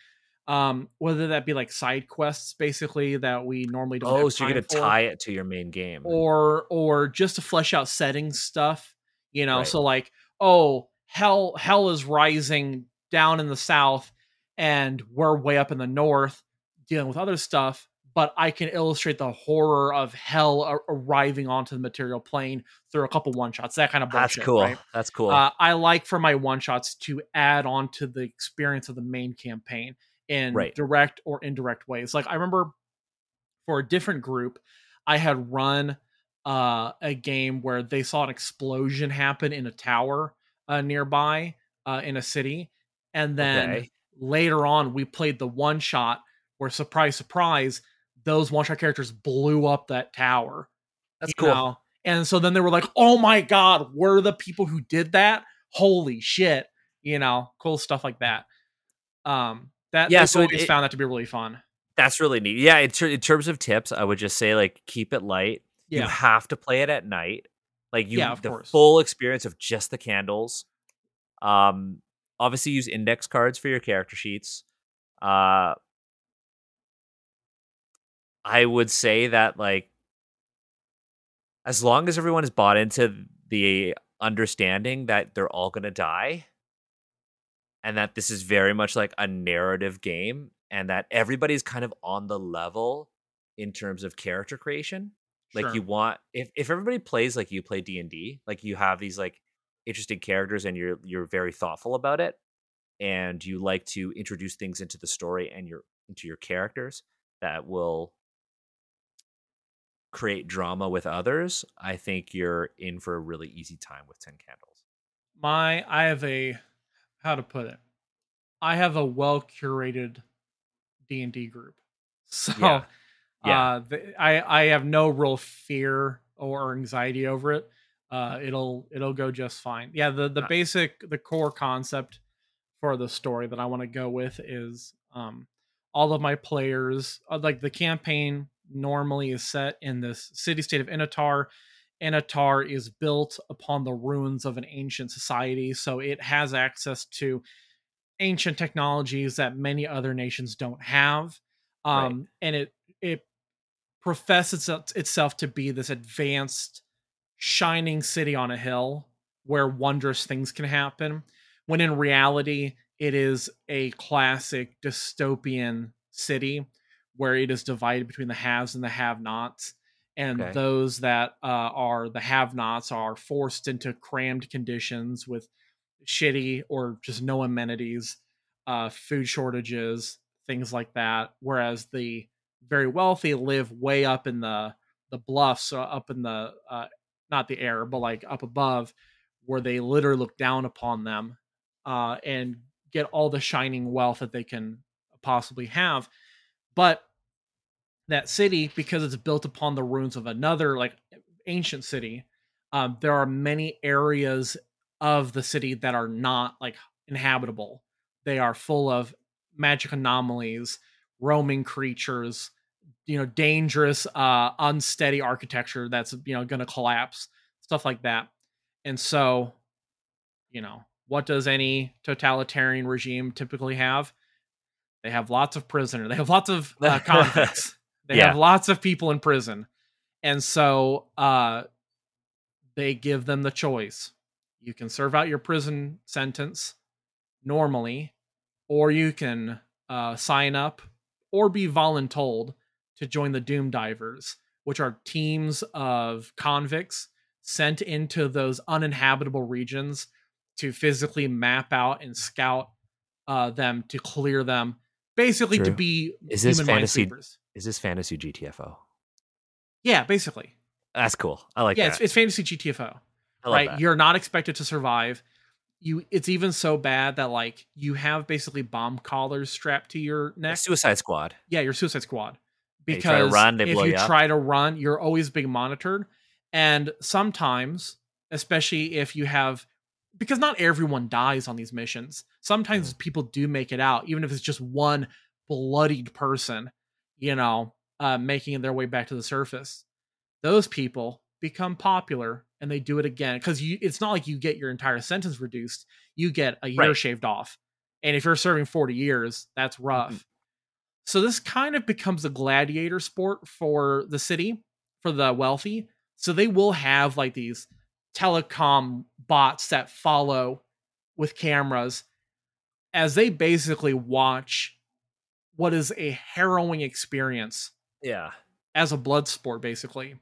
um whether that be like side quests basically that we normally don't Oh, so you're gonna for tie it to your main game. or or just to flesh out setting stuff you know Right. so like oh hell hell is rising down in the south and we're way up in the north dealing with other stuff but i can illustrate the horror of hell ar- arriving onto the material plane through a couple one shots that kind of bullshit. That's cool. right? That's cool. uh, i like for my one shots to add on to the experience of the main campaign in Right. direct or indirect ways like i remember for a different group i had run uh, a game where they saw an explosion happen in a tower uh, nearby uh, in a city and then Okay. later on we played the one shot where surprise surprise those one shot characters blew up that tower That's cool. know? And so then they were like, "Oh my god, we're the people who did that! Holy shit!" You know, cool stuff like that. Um, that Yeah, so always it- found that to be really fun. That's really neat. Yeah, in, ter- in terms of tips, I would just say like keep it light. Yeah. You have to play it at night. Like you Yeah, the course. full experience of just the candles. Um obviously use index cards for your character sheets. Uh I would say that like as long as everyone is bought into the understanding that they're all going to die and that this is very much like a narrative game and that everybody's kind of on the level in terms of character creation like sure. you want if if everybody plays like you play D&D like you have these like interesting characters and you're you're very thoughtful about it and you like to introduce things into the story and your into your characters that will create drama with others i think you're in for a really easy time with 10 candles my I have a how to put it. I have a well curated D and D group, [laughs] so Yeah. Yeah. uh, the, I I have no real fear or anxiety over it. Uh, it'll it'll go just fine. Yeah, the the Uh, basic the core concept for the story that I want to go with is um all of my players uh, like the campaign normally is set in this city state of Inatar. Inatar is built upon the ruins of an ancient society, so it has access to ancient technologies that many other nations don't have. Right. Um, and it it professes itself to be this advanced, shining city on a hill where wondrous things can happen. When in reality, it is a classic dystopian city where it is divided between the haves and the have-nots and Okay. those that uh, are the have-nots are forced into crammed conditions with shitty or just no amenities uh, food shortages things like that whereas the very wealthy live way up in the the bluffs uh, up in the uh, not the air but like up above where they literally look down upon them uh, and get all the shining wealth that they can possibly have but that city because it's built upon the ruins of another like ancient city um, there are many areas of the city that are not like inhabitable. They are full of magic anomalies, roaming creatures, you know, dangerous, uh, unsteady architecture that's you know going to collapse, stuff like that. And so, you know, what does any totalitarian regime typically have? They have lots of prisoners. They have lots of [laughs] uh, convicts. They Yeah. have lots of people in prison, and so uh, they give them the choice. You can serve out your prison sentence normally, or you can uh, sign up or be voluntold to join the Doom Divers, which are teams of convicts sent into those uninhabitable regions to physically map out and scout uh, them to clear them, basically to be is this human fantasy-. Is this fantasy GTFO? Yeah, basically. That's cool. I like yeah, that. it's, it's fantasy GTFO. Right? that. You're not expected to survive. You it's even so bad that like you have basically bomb collars strapped to your neck. Suicide Squad. yeah, your Suicide Squad. Yeah, you Because run, if you you try to run, you're always being monitored. And sometimes, especially if you have because not everyone dies on these missions. Sometimes people do make it out, even if it's just one bloodied person, you know, uh, making their way back to the surface. Those people become popular and they do it again because it's not like you get your entire sentence reduced you get a year Right. shaved off and if you're serving 40 years that's rough so this kind of becomes a gladiator sport for the city for the wealthy so they will have like these telecom bots that follow with cameras as they basically watch what is a harrowing experience Yeah. as a blood sport basically.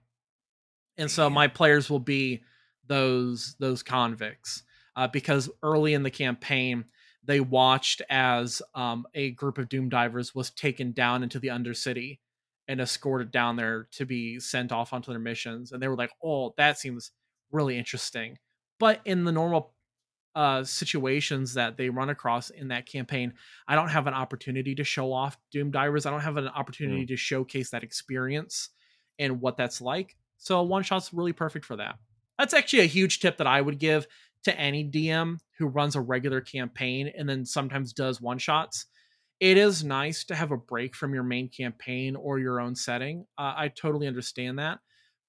And so my players will be those those convicts uh, because early in the campaign they watched as um, a group of doom divers was taken down into the undercity and escorted down there to be sent off onto their missions. And they were like oh that seems really interesting. But in the normal uh, situations that they run across in that campaign i don't have an opportunity to show off doom divers. I don't have an opportunity to showcase that experience and what that's like. So one shot's really perfect for that. That's actually a huge tip that i would give to any dm who runs a regular campaign and then sometimes does one shots. It is nice to have a break from your main campaign or your own setting. Uh, i totally understand that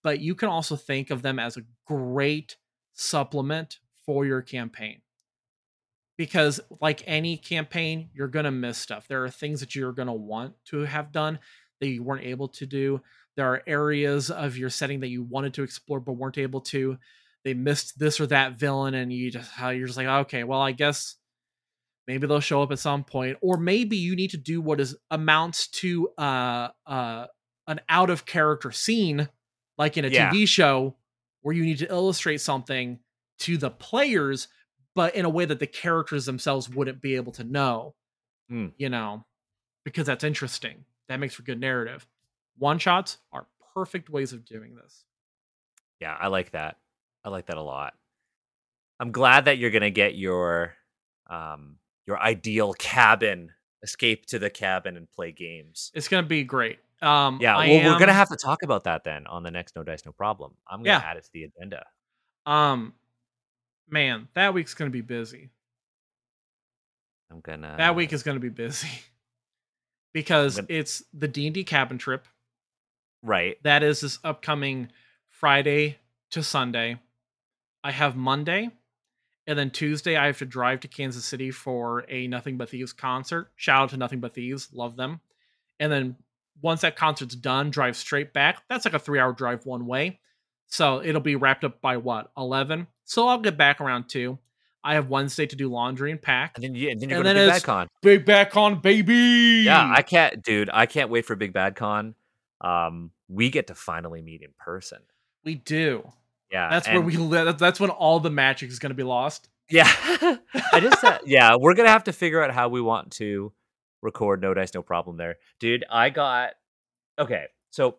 but you can also think of them as a great supplement for your campaign. Because like any campaign you're going to miss stuff. There are things that you're going to want to have done that you weren't able to do. There are areas of your setting that you wanted to explore but weren't able to. They missed this or that villain and you just how you're just like okay well i guess maybe they'll show up at some point. Or maybe you need to do what is amounts to uh uh an out of character scene like in a Yeah. tv show where you need to illustrate something to the players but in a way that the characters themselves wouldn't be able to know Hmm. you know because that's interesting that makes for good narrative one shots are perfect ways of doing this Yeah, I like that. I like that a lot. I'm glad that you're gonna get your um your ideal cabin, escape to the cabin and play games. it's gonna be great um Yeah, I well, we're gonna have to talk about that then on the next No Dice No Problem. I'm gonna Yeah. add it to the agenda. Um, man, that week's gonna be busy. I'm gonna That week is gonna be busy [laughs] because gonna- it's the D and D cabin trip. right. That is this upcoming Friday to Sunday. I have Monday, and then Tuesday I have to drive to Kansas City for a Nothing But Thieves concert. Shout out to Nothing But Thieves, love them. And then once that concert's done, drive straight back. That's like a three-hour drive one way. So it'll be wrapped up by what eleven. So I'll get back around two. I have Wednesday to do laundry and pack. And then, you, and then you're And gonna then be it's- back on. Big Bad Con, baby. Yeah, I can't, dude. I can't wait for Big Bad Con. Um, we get to finally meet in person. we do. Yeah, That's where we. That's when all the magic is going to be lost. Yeah, [laughs] I just uh, yeah, we're gonna have to figure out how we want to record No Dice No Problem there, dude. I got okay. So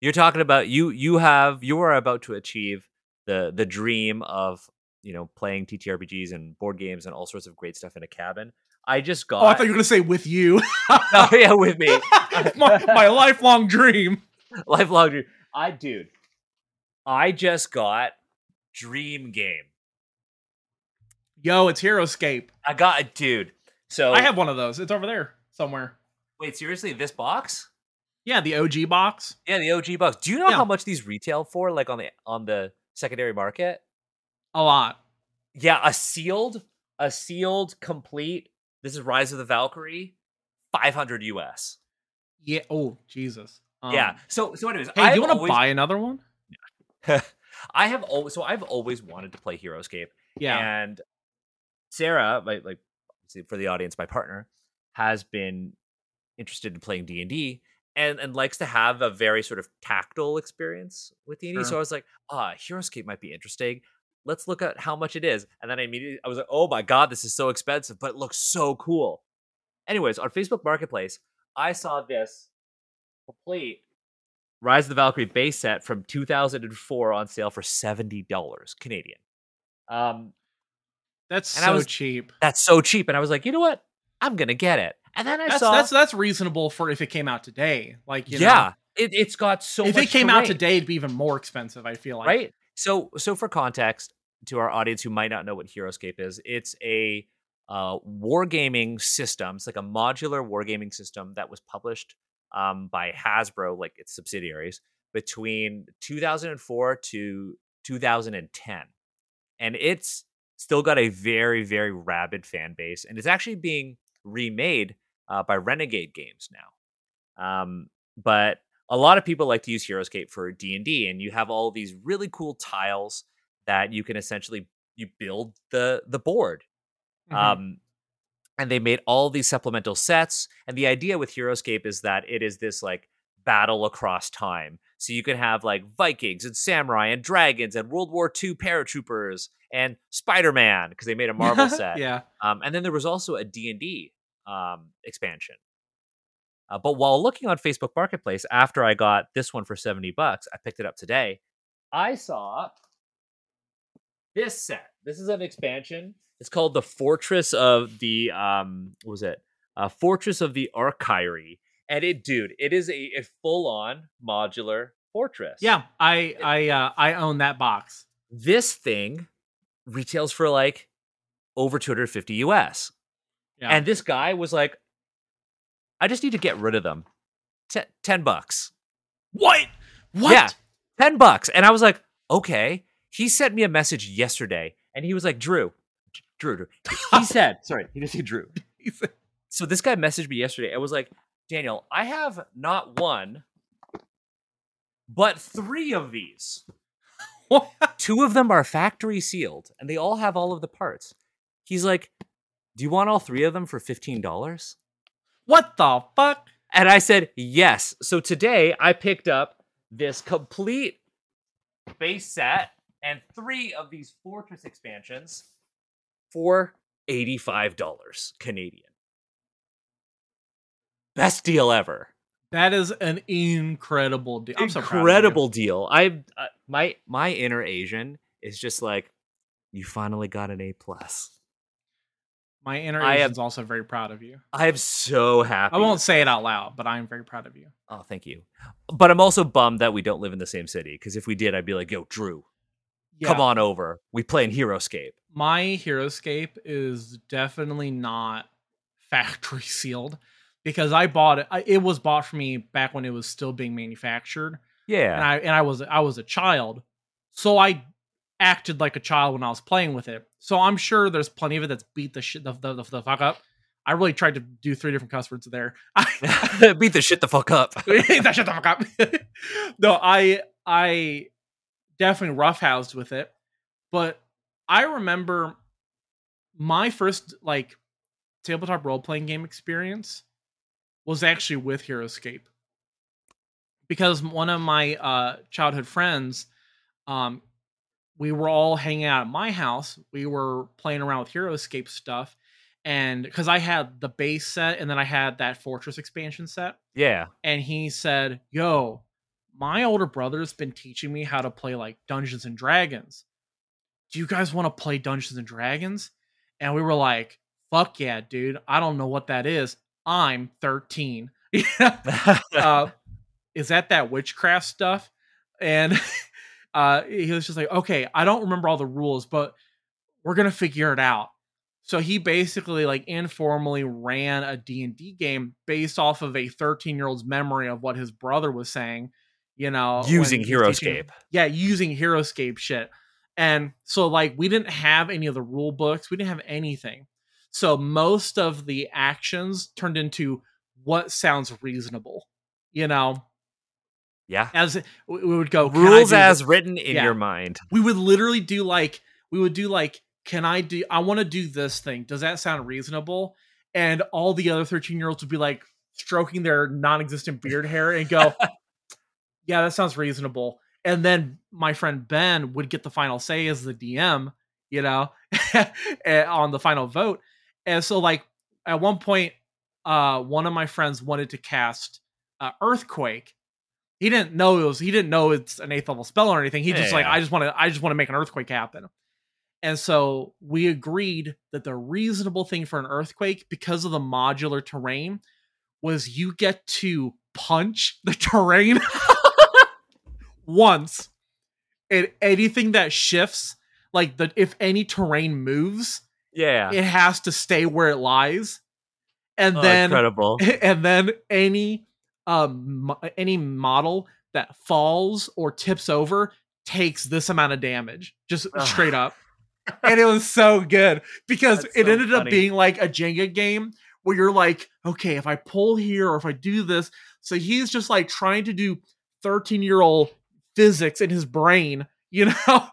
you're talking about you you have you are about to achieve the the dream of you know playing TTRPGs and board games and all sorts of great stuff in a cabin. I just got Oh, I thought you were going to say with you. oh [laughs] yeah with me [laughs] my, my lifelong dream. [laughs] lifelong dream. I dude, I just got dream game. Yo, it's Heroscape. I got it, dude. So I have one of those. It's over there somewhere. wait, seriously, this box? Yeah, the OG box. Yeah, the OG box. Do you know Yeah. how much these retail for, like on the on the secondary market? A lot. Yeah, a sealed, a sealed, complete. This is Rise of the Valkyrie, five hundred US. Yeah. Oh, Jesus. Um, yeah. So so anyways, Hey, I've do you want to always- buy another one? [laughs] I have always so I've always wanted to play Heroscape. Yeah. And Sarah, my like for the audience, my partner, has been interested in playing D and D and and likes to have a very sort of tactile experience with D and D. So I was like, ah, Heroscape might be interesting. Let's look at how much it is. And then I immediately I was like, oh my god, this is so expensive, but it looks so cool. Anyways, on Facebook Marketplace, I saw this complete Rise of the Valkyrie base set from 2004 on sale for $70 Canadian. Um, That's and so was- cheap. that's so cheap. And I was like, you know what? I'm going to get it. And then I That's saw, that's that's reasonable for if it came out today. Like you know, yeah, it, it's got so if it came out today, it'd be even more expensive. I feel like. right? So, so for context to our audience who might not know what Heroscape is, it's a uh, wargaming system. It's like a modular wargaming system that was published um, by Hasbro, like its subsidiaries, between 2004 to 2010, and it's still got a very, very rabid fan base, and it's actually being remade uh, by Renegade Games now. Um, but a lot of people like to use Heroscape for D and D, and you have all these really cool tiles that you can essentially you build the the board. Mhm. Um, and they made all these supplemental sets. And the idea with Heroscape is that it is this like battle across time. So you can have like Vikings and samurai and dragons and World War II paratroopers and Spider Man because they made a Marvel [laughs] set. yeah. Um, and then there was also a D&D um, expansion. Uh, but while looking on Facebook Marketplace, after I got this one for 70 bucks, I picked it up today. I saw this set. This is an expansion. It's called the Fortress of the um what was it? Uh, Fortress of the Archkyrie. And it dude, it is a, a full-on modular fortress. Yeah. I I uh, I own that box. This thing retails for like over 250 US. Yeah. And this guy was like, I just need to get rid of them. Te- 10 bucks. what? What? Yeah. 10 bucks. And I was like, okay. He sent me a message yesterday and he was like, Drew, Drew, Drew. He [laughs] said, sorry, he just said Drew. So this guy messaged me yesterday. I was like, Daniel, I have not one, but three of these. [laughs] Two of them are factory sealed and they all have all of the parts. He's like, Do you want all three of them for $15? What the fuck? And I said, yes. So today I picked up this complete base set and three of these fortress expansions for $85 Canadian. Best deal ever. That is an incredible deal. I'm so proud of you. Incredible deal. I uh, my my inner Asian is just like you finally got an A plus. My inner I am- also very proud of you. I am so happy. I won't say it out loud, but I am very proud of you. Oh, thank you. But I'm also bummed that we don't live in the same city because if we did, I'd be like, "Yo, Drew, come on over. We play in Heroscape." my Heroscape is definitely not factory [laughs] sealed because I bought it. I, it was bought for me back when it was still being manufactured, Yeah, and I and I was I was a child, so I acted like a child when I was playing with it. So I'm sure there's plenty of it that's beat the shit the, the, the fuck up. I really tried to do three different cuss words there. [laughs] [laughs] Beat the shit the fuck up. [laughs] that shut the fuck up. no, I I definitely roughhoused with it, but I remember my first like tabletop role playing game experience was actually with Heroscape because one of my uh, childhood friends, um, we were all hanging out at my house. We were playing around with Heroscape stuff, and because I had the base set and then I had that Fortress expansion set Yeah, and he said, "Yo, my older brother's been teaching me how to play like Dungeons and Dragons. Do you guys want to play Dungeons and Dragons?" And we were like, "Fuck yeah, dude! I don't know what that is. I'm 13. [laughs] uh, [laughs] is that that witchcraft stuff?" And [laughs] uh, he was just like, okay, I don't remember all the rules, but we're gonna figure it out. So he basically like informally ran a D&D game based off of a 13-year-old's memory of what his brother was saying, you know, Using when he teaching- yeah, using Heroscape shit. And so like we didn't have any of the rule books, we didn't have anything. So most of the actions turned into what sounds reasonable. You know, Yeah. as we would go Rules as this?" written in Yeah. your mind. we would literally do like we would do like can i do i want to do this thing does that sound reasonable and all the other 13 year olds would be like stroking their non-existent beard hair and go yeah that sounds reasonable and then my friend ben would get the final say as the dm you know [laughs] eh, on the final vote and so like at one point uh one of my friends wanted to cast uh, earthquake. He didn't know it was he didn't know it's an eighth level spell or anything. He just like Yeah. i just want to i just want to make an earthquake happen. And so we agreed that the reasonable thing for an earthquake because of the modular terrain was you get to punch the [laughs] terrain once and anything that shifts like the if any terrain moves Yeah. it has to stay where it lies and Oh, then incredible. [laughs] and then any um any model that falls or tips over takes this amount of damage just Ugh. straight up [laughs] and it was so good because That's it so ended up being like a jenga game where you're like okay if i pull here or if i do this so he's just like trying to do 13 year old physics in his brain you [laughs] know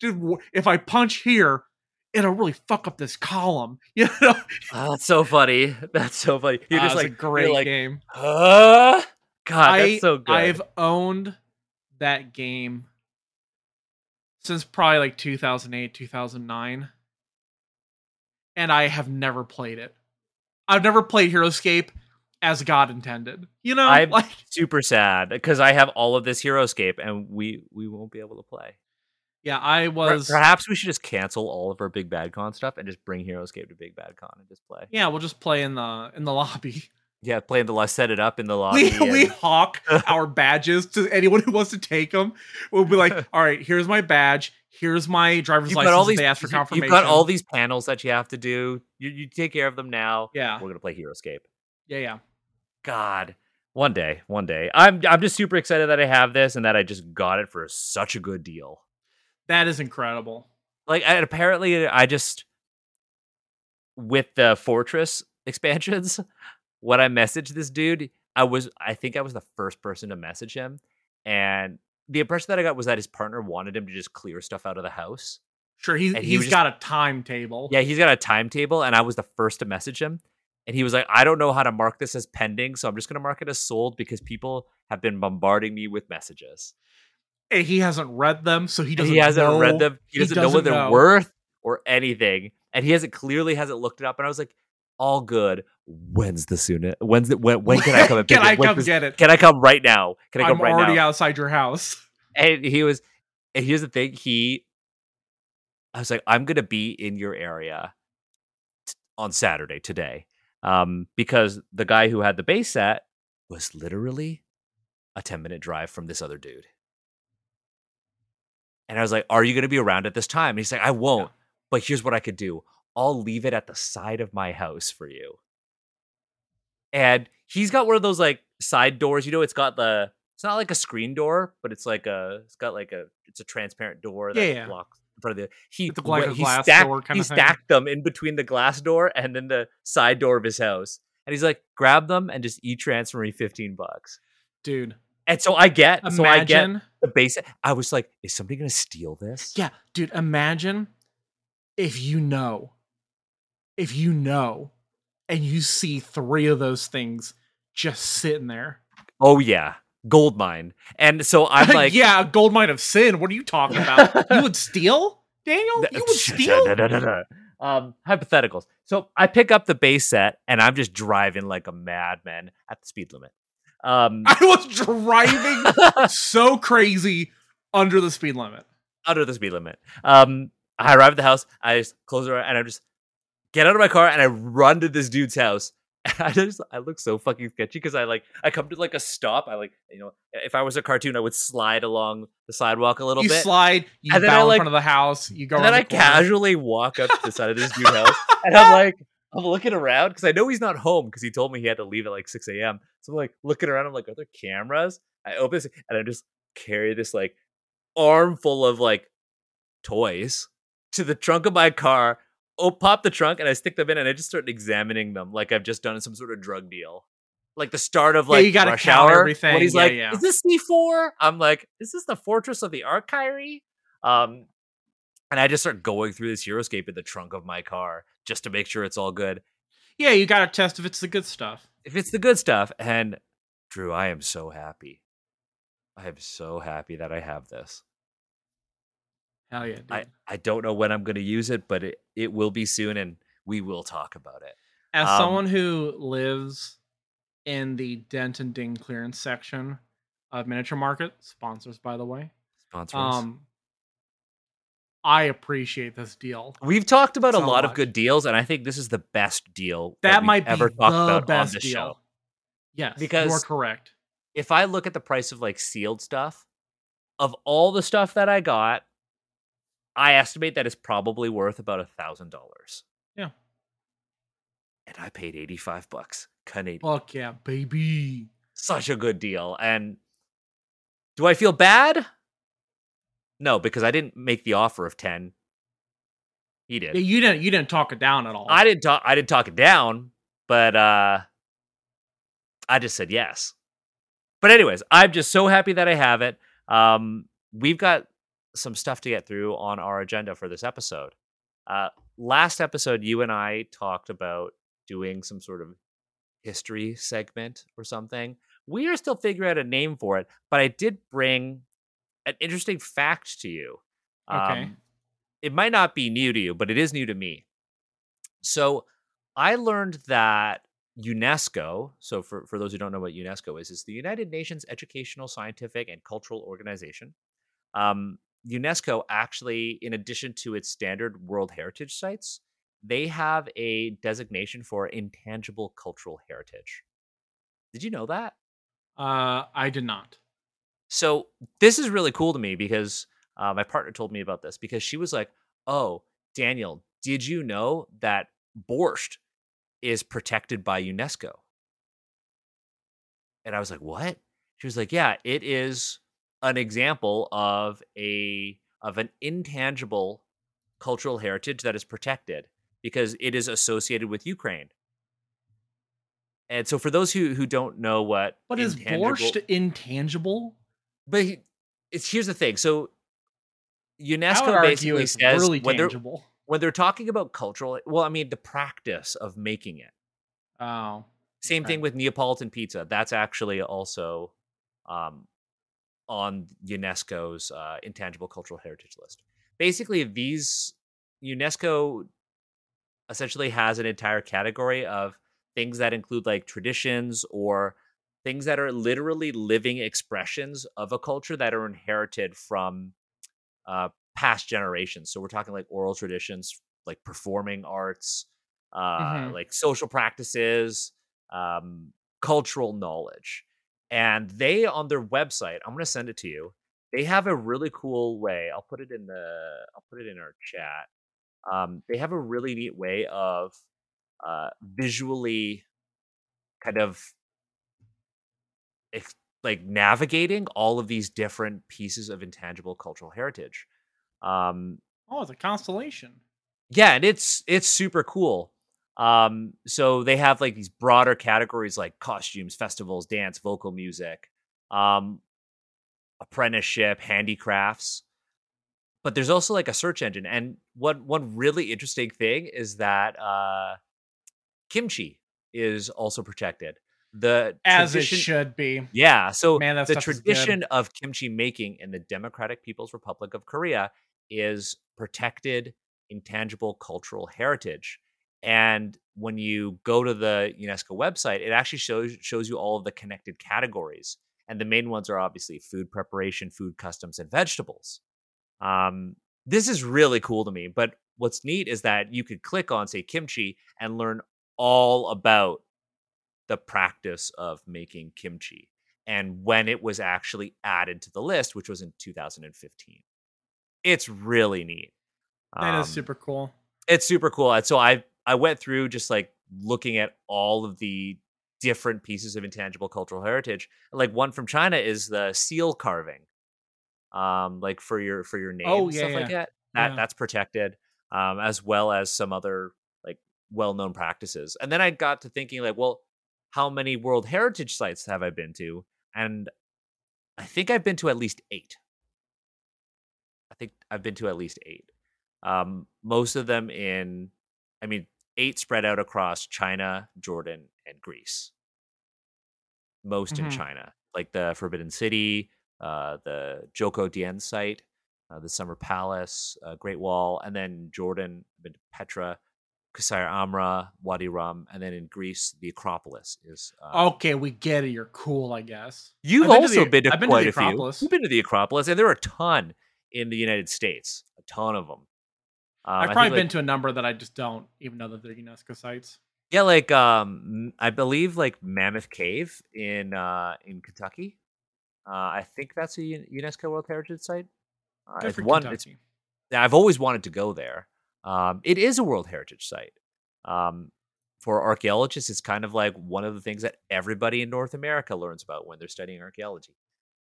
Dude, if i punch here it'll really fuck up this column [laughs] you know Oh, that's so funny. That's so funny. You're just like a great like, game "Huh?" God, I, that's so good. I've owned that game since probably like 2008, 2009. And I have never played it. I've never played Heroscape as God intended. You know? I'm- [laughs] like super sad because I have all of this Heroscape and we we won't be able to play. Yeah, I was Perhaps we should just cancel all of our Big Bad Con stuff and just bring Heroscape to Big Bad Con and just play. Yeah, we'll just play in the in the lobby. Yeah, play in the lo- set it up in the [laughs] lobby. We, we hawk [laughs] our badges to anyone who wants to take them. We'll be like, [laughs] all right, here's my badge. Here's my driver's You've license. all these. they ask for confirmation. You've got all these panels that you have to do. You, you take care of them now. Yeah, We're gonna play Heroscape. yeah, yeah. God, one day, one day. I'm I'm just super excited that I have this and that I just got it for such a good deal. That is incredible. Like, and apparently, I just with the Fortress [laughs] expansions, when I messaged this dude, I was I think I was the first person to message him, and the impression that I got was that his partner wanted him to just clear stuff out of the house. Sure, he's And he he's was just- got a timetable. Yeah, he's got a timetable, and I was the first to message him. And he was like, I don't know how to mark this as pending, so I'm just going to mark it as sold because people have been bombarding me with messages. And he hasn't read them, so he doesn't. he hasn't know- read them. He he doesn't, know what they're know. worth or anything. And he hasn't clearly hasn't looked it up. And I was like, all good. When's the soonest? When's the when? When can I come and [laughs] pick Can I it? When's come this- get it? Can I come right now? Can I I'm come right now? I'm already now? outside your house. [laughs] And he was. And here's the thing. He. I was like, I'm gonna be in your area t- on Saturday today, um, because the guy who had the base set was literally a 10 minute drive from this other dude. And I was like, Are you gonna be around at this time? And he's like, I won't. But here's what I could do. I'll leave it at the side of my house for you. And he's got one of those like side doors. You know, it's got the it's not like a screen door, but it's like a it's got like a it's a transparent door that Yeah, yeah. blocks in front of the he like he glass stacked, door kinda he thing. stacked them in between the glass door and then the side door of his house. And he's like, grab them and just e transfer me 15 bucks. Dude, And so I get so I get imagine. the base. I was like, is somebody gonna steal this? Yeah, dude, imagine if you know, if you know, and you see three of those things just sitting there. Oh yeah. Gold mine. And so I'm [laughs] like, yeah, a gold mine of sin. What are you talking about? you would [laughs] steal, Daniel? You would [laughs] steal? um, hypotheticals. So I pick up the base set and I'm just driving like a madman at the speed limit. Um, [laughs] I was driving [laughs] so crazy under the speed limit. under the speed limit. Um, I arrive at the house. I just close the door and I just get out of my car and I run to this dude's house. [laughs] I just I look so fucking sketchy because I like I come to like a stop. I like you know if I was a cartoon, I would slide along the sidewalk a little you bit. slide, you And bow I, in like- front of the house, you go. and then around I corner. casually walk up to the side of this dude's house, and I'm like, I'm looking around because I know he's not home because he told me he had to leave at like 6 a.m. So I'm like looking around. I'm like, are there cameras? I open this and I just carry this like armful of like toys to the trunk of my car. Oh, pop the trunk and I stick them in and I just start examining them like I've just done some sort of drug deal. Like the start of Yeah, like you gotta rush count hour. everything. When he's Yeah, like, yeah. "Is this C4?" I'm like, "Is this the Fortress of the Archkyrie?" Um, and I just start going through this Heroscape in the trunk of my car just to make sure it's all good. Yeah, you gotta test if it's the good stuff. If it's the good stuff, and Drew, I am so happy. I am so happy that I have this. Hell yeah, dude. I, I don't know when I'm going to use it, but it, it will be soon, and we will talk about it. As um, someone who lives in the Dent and Ding clearance section of Miniature Market, sponsors by the way, sponsors. um, I appreciate this deal. We've talked about a so lot of good deals, and I think this is the best deal That we've might be ever the talked about best on the show. Yes, Because- you're correct. if I look at the price of like sealed stuff, of all the stuff that I got, I estimate that it's probably worth about a thousand dollars. Yeah. And I paid 85 bucks Canadian. Fuck yeah, baby. Such a good deal. And do I feel bad? No, because I didn't make the offer of 10. He did. Yeah, you didn't you didn't talk it down at all. I didn't talk I didn't talk it down, but uh I just said yes. But anyways, I'm just so happy that I have it. Um we've got some stuff to get through on our agenda for this episode. Uh last episode you and I talked about doing some sort of history segment or something. We are still figuring out a name for it, but I did bring an interesting fact to you. Okay. Um, it might not be new to you, but it is new to me. So I learned that UNESCO, so for, for those who don't know what UNESCO is, is the United Nations Educational, Scientific, and Cultural Organization. Um, UNESCO actually, in addition to its standard World Heritage sites, they have a designation for intangible cultural heritage. Did you know that? uh, I did not. So this is really cool to me because uh, my partner told me about this because she was like, "Oh, Daniel, did you know that borscht is protected by UNESCO?" And I was like, "What?" She was like, "Yeah, it is an example of a of an intangible cultural heritage that is protected because it is associated with Ukraine." And so, for those who who don't know what But is borscht intangible? But he, it's here's the thing. So UNESCO basically says really when they're when they're talking about cultural, well, I mean the practice of making it. Oh, Same thing with Neapolitan pizza. That's actually also um, on UNESCO's uh, intangible cultural heritage list. Basically, these UNESCO essentially has an entire category of things that include like traditions or things that are literally living expressions of a culture that are inherited from uh, past generations. So we're talking like oral traditions, like performing arts, uh, Mhm. like social practices, um, cultural knowledge. And they on their website, I'm gonna send it to you. They have a really cool way. I'll put it in the I'll put it in our chat. Um, they have a really neat way of uh, visually kind of ex- like navigating all of these different pieces of intangible cultural heritage. Um, oh, it's a constellation. yeah, and it's it's super cool. Um, so they have like these broader categories like costumes, festivals, dance, vocal music, um, apprenticeship, handicrafts. But there's also like a search engine, and one one really interesting thing is that uh, kimchi is also protected. The As it should be. yeah. So Man, the stuff is good. tradition of kimchi making in the Democratic People's Republic of Korea is protected intangible cultural heritage. And when you go to the UNESCO website, it actually shows shows you all of the connected categories. And the main ones are obviously food preparation, food customs, and vegetables. Um, this is really cool to me. But what's neat is that you could click on, say, kimchi and learn all about the practice of making kimchi and when it was actually added to the list, which was in 2015. It's really neat. That is Um, super cool. it's super cool. And so I I went through just like looking at all of the different pieces of intangible cultural heritage. Like one from China is the seal carving. Um, like for your for your name Oh, and yeah, stuff like that. That Yeah. that's protected. Um, as well as some other like well-known practices. And then I got to thinking like, well, how many World Heritage sites have I been to? And I think I've been to at least eight. I think I've been to at least eight. Um, most of them in, I mean, eight spread out across China, Jordan, and Greece. Most in Mhm. China, like the Forbidden City, uh, the Zhoukoudian site, uh, the Summer Palace, uh, Great Wall, and then Jordan, I've been to Petra, Qusayr Amra, Wadi Rum, and then in Greece, the Acropolis is. Uh, Okay, we get it. You're cool, I guess. You've I've been to also the- been to I've been to quite the a few. Acropolis. You've been to the Acropolis, and there are a ton in the United States. A ton of them. Um, I've probably think, been like, to a number that I just don't even know that they're UNESCO sites. yeah, like um, I believe like Mammoth Cave in uh in Kentucky. Uh, I think that's a UNESCO World Heritage Site. Uh, it's one. It's I've always wanted to go there. Um, it is a World Heritage Site. Um, for archaeologists, it's kind of like one of the things that everybody in North America learns about when they're studying archaeology.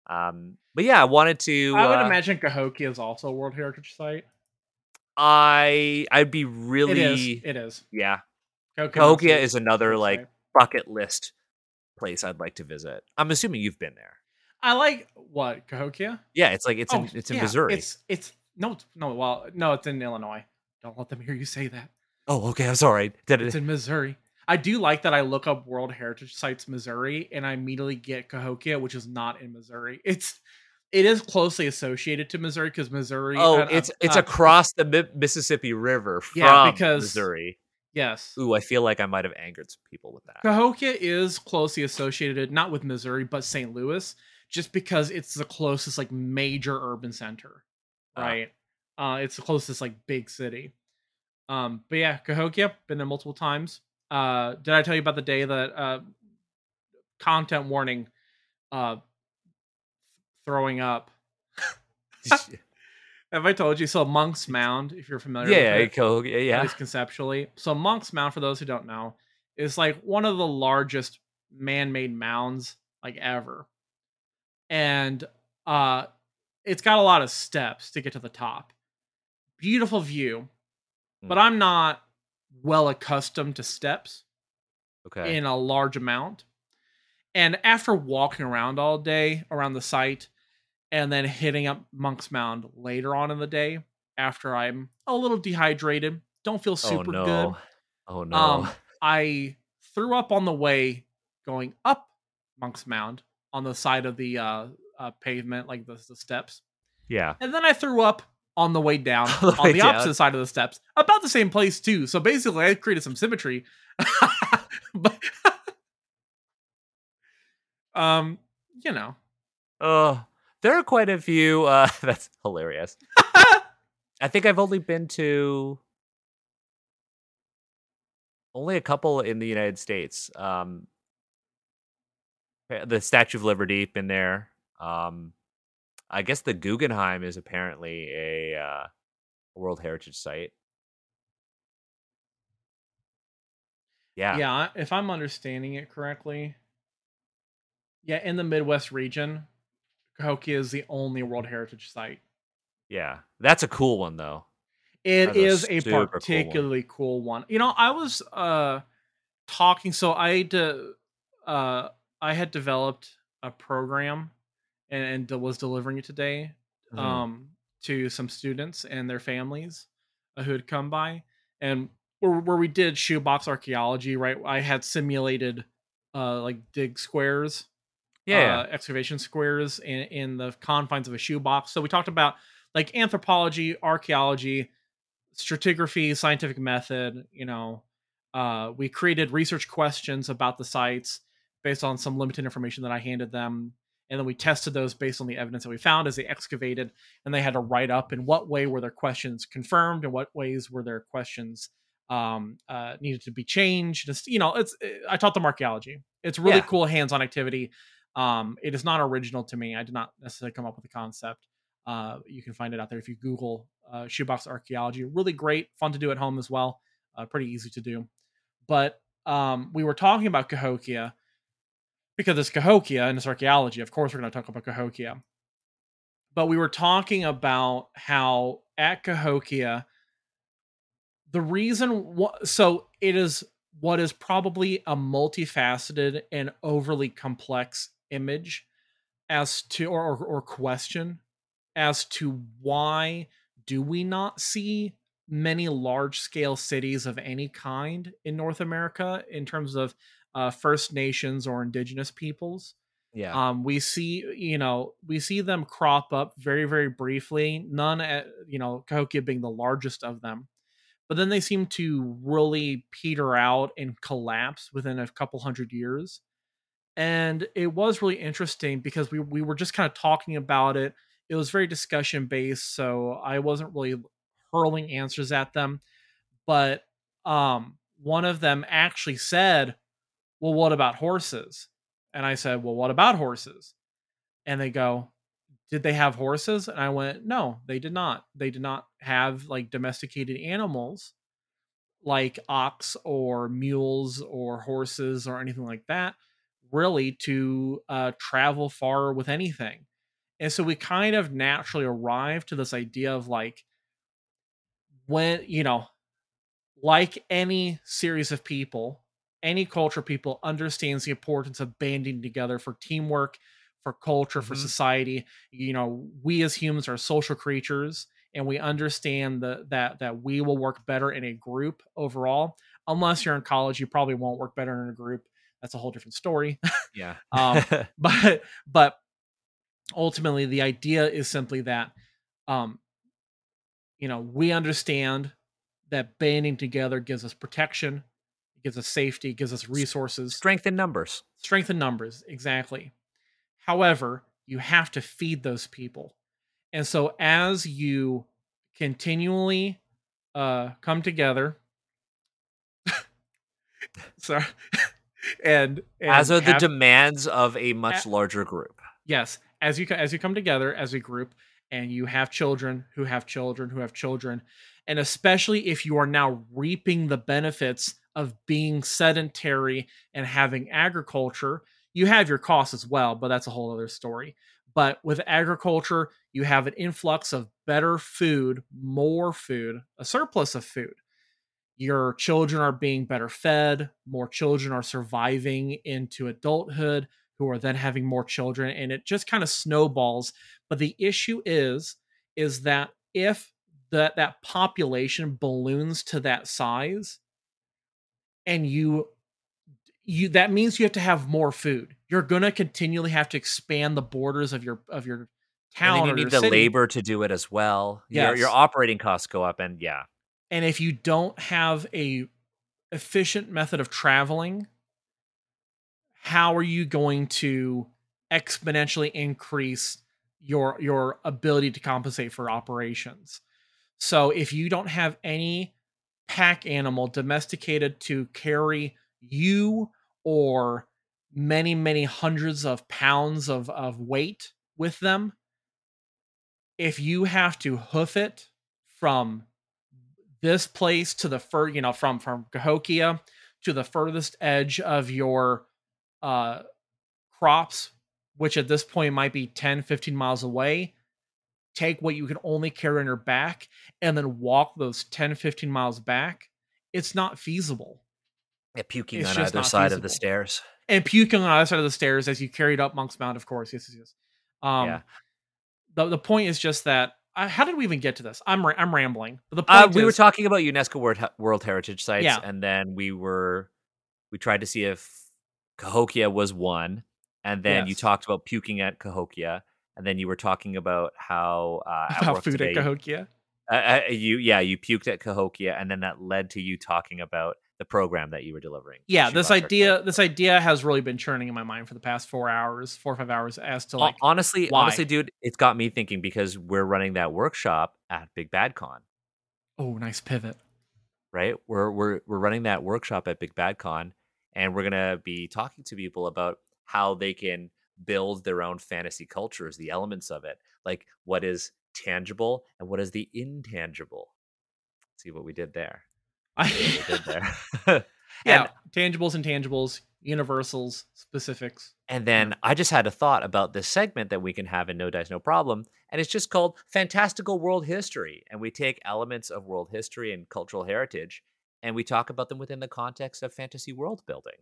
Um, but yeah, I wanted to. I would uh, imagine Cahokia is also a World Heritage Site. I I'd be really It is. It is. yeah. Cahokia, Cahokia is another like bucket list place I'd like to visit. I'm assuming you've been there. I like what Cahokia. Yeah, it's like it's Oh, in it's in yeah, Missouri. It's it's no no well no it's in Illinois. Don't let them hear you say that. oh, okay. I'm sorry. Did It's it? in Missouri. I do like that I look up World Heritage Sites Missouri and I immediately get Cahokia, which is not in Missouri. It's it is closely associated to Missouri because Missouri. Oh, it's it's across the Mi- Mississippi River from Yeah, because- Missouri. yes. Ooh, I feel like I might have angered some people with that. Cahokia is closely associated not with Missouri but St. Louis, just because it's the closest like major urban center, Ah. right? Uh, it's the closest like big city. Um, but yeah, Cahokia been there multiple times. Uh, did I tell you about the day that uh, content warning, uh, throwing up? [laughs] Have I told you? So Monk's Mound, if you're familiar, yeah, with it, Cahokia, at yeah. least conceptually. So Monk's Mound, for those who don't know, is like one of the largest man-made mounds like ever. And uh it's got a lot of steps to get to the top. Beautiful view. But I'm not well accustomed to steps Okay. in a large amount. And after walking around all day around the site and then hitting up Monk's Mound later on in the day after I'm a little dehydrated, don't feel oh super no. good. Oh no. Um, [laughs] I threw up on the way going up Monk's Mound on the side of the uh, uh, pavement, like the, the steps. yeah. And then I threw up on the way down [laughs] On the on the down. opposite side of the steps, about the same place too. So basically, I created some symmetry. [laughs] but, [laughs] um, you know, Oh, there are quite a few. Uh, that's hilarious. I think I've only been to only a couple in the United States. Um, the Statue of Liberty, been there. Um, I guess the Guggenheim is apparently a uh, World Heritage Site. Yeah. yeah. If I'm understanding it correctly, yeah, in the Midwest region, Cahokia is the only World Heritage Site. Yeah. That's a cool one though. It That's is a super cool one. particularly cool one. You know, I was uh talking so I uh I had developed a program and, and was delivering it today Mhm. um to some students and their families uh, who had come by and where, where we did shoebox archaeology, right? I had simulated uh like dig squares yeah. uh, excavation squares in, in the confines of a shoebox. So we talked about like anthropology, archaeology, stratigraphy, scientific method. You know, uh, we created research questions about the sites based on some limited information that I handed them. And then we tested those based on the evidence that we found as they excavated, and they had to write up in what way were their questions confirmed and what ways were their questions um, uh, needed to be changed. Just, you know, it's I taught them archaeology. It's really Yeah. cool hands-on activity. Um, it is not original to me. I did not necessarily come up with the concept. Uh, you can find it out there if you Google uh, shoebox archaeology. Really great, fun to do at home as well. Uh, pretty easy to do. But um, we were talking about Cahokia because it's Cahokia and it's archaeology. Of course, we're going to talk about Cahokia. But we were talking about how at Cahokia, the reason what so it is what is probably a multifaceted and overly complex image as to or, or, or question as to why do we not see many large scale cities of any kind in North America in terms of uh, First Nations or Indigenous peoples. Yeah. Um, we see, you know, we see them crop up very, very briefly. None, at, you know, Cahokia being the largest of them, but then they seem to really peter out and collapse within a couple hundred years. And it was really interesting because we we were just kind of talking about it. It was very discussion based, so I wasn't really hurling answers at them. But um, one of them actually said, "Well, what about horses?" And I said, Well, what about horses? And they go, Did they have horses? And I went, No, they did not. They did not have like domesticated animals like ox or mules or horses or anything like that, really, to uh, travel far with anything. And so we kind of naturally arrived to this idea of like, when, you know, like any series of people, any culture people understands the importance of banding together for teamwork for culture for Mhm. society. You know we as humans are social creatures and we understand the, that that we will work better in a group overall. Unless you're in college you probably won't work better in a group. That's a whole different story. Yeah. [laughs] um, [laughs] but but ultimately the idea is simply that um you know we understand that banding together gives us protection gives us safety gives us resources Strength in numbers. strength in numbers exactly however you have to feed those people and so as you continually uh come together [laughs] sorry and, [laughs] and As are the demands of a much larger group. yes as you as you come together as a group and you have children who have children who have children and especially if you are now reaping the benefits of being sedentary and having agriculture you have your costs as well but that's a whole other story. But with agriculture you have an influx of better food more food a surplus of food. Your children are being better fed more children are surviving into adulthood who are then having more children and it just kind of snowballs. But the issue is is that if that that population balloons to that size and you you that means you have to have more food you're going to continually have to expand the borders of your of your And town then you need the city. labor to do it as well. Your your operating costs go up, and yeah, and if you don't have a efficient method of traveling how are you going to exponentially increase your your ability to compensate for operations so if you don't have any pack animal domesticated to carry you or many many hundreds of pounds of of weight with them if you have to hoof it from this place to the fur, you know, from from Cahokia to the furthest edge of your uh crops, which at this point might be 10, 15 miles away, take what you can only carry on your back and then walk those 10, 15 miles back, it's not feasible. yeah puking It's on either side of the stairs. And puking on the other side of the stairs as you carried up Monk's Mound of course. Yes, yes, yes. Um Yeah. the, the point is just that I, how did we even get to this? I'm ra- I'm rambling. But the point Uh, we were talking about UNESCO World World Heritage sites, Yeah. and then we were we tried to see if Cahokia was one, and then you talked about puking at Cahokia, and then you were talking about how uh, at about food today, at Cahokia. uh, you yeah you puked at Cahokia, and then that led to you talking about the program that you were delivering. yeah this idea this idea has really been churning in my mind for the past four hours four or five hours as to like honestly, why? honestly, dude, it's got me thinking because we're running that workshop at Big Bad Con. oh nice pivot right? We're we're we're running that workshop at Big Bad Con, and we're gonna be talking to people about how they can build their own fantasy cultures, the elements of it, like what is tangible and what is the intangible. See what we did there. I, See what we did there. [laughs] yeah, and, tangibles, intangibles, universals, specifics. and then I just had a thought about this segment that we can have in No Dice No Problem, and it's just called Fantastical World History. And we take elements of world history and cultural heritage, and we talk about them within the context of fantasy world building.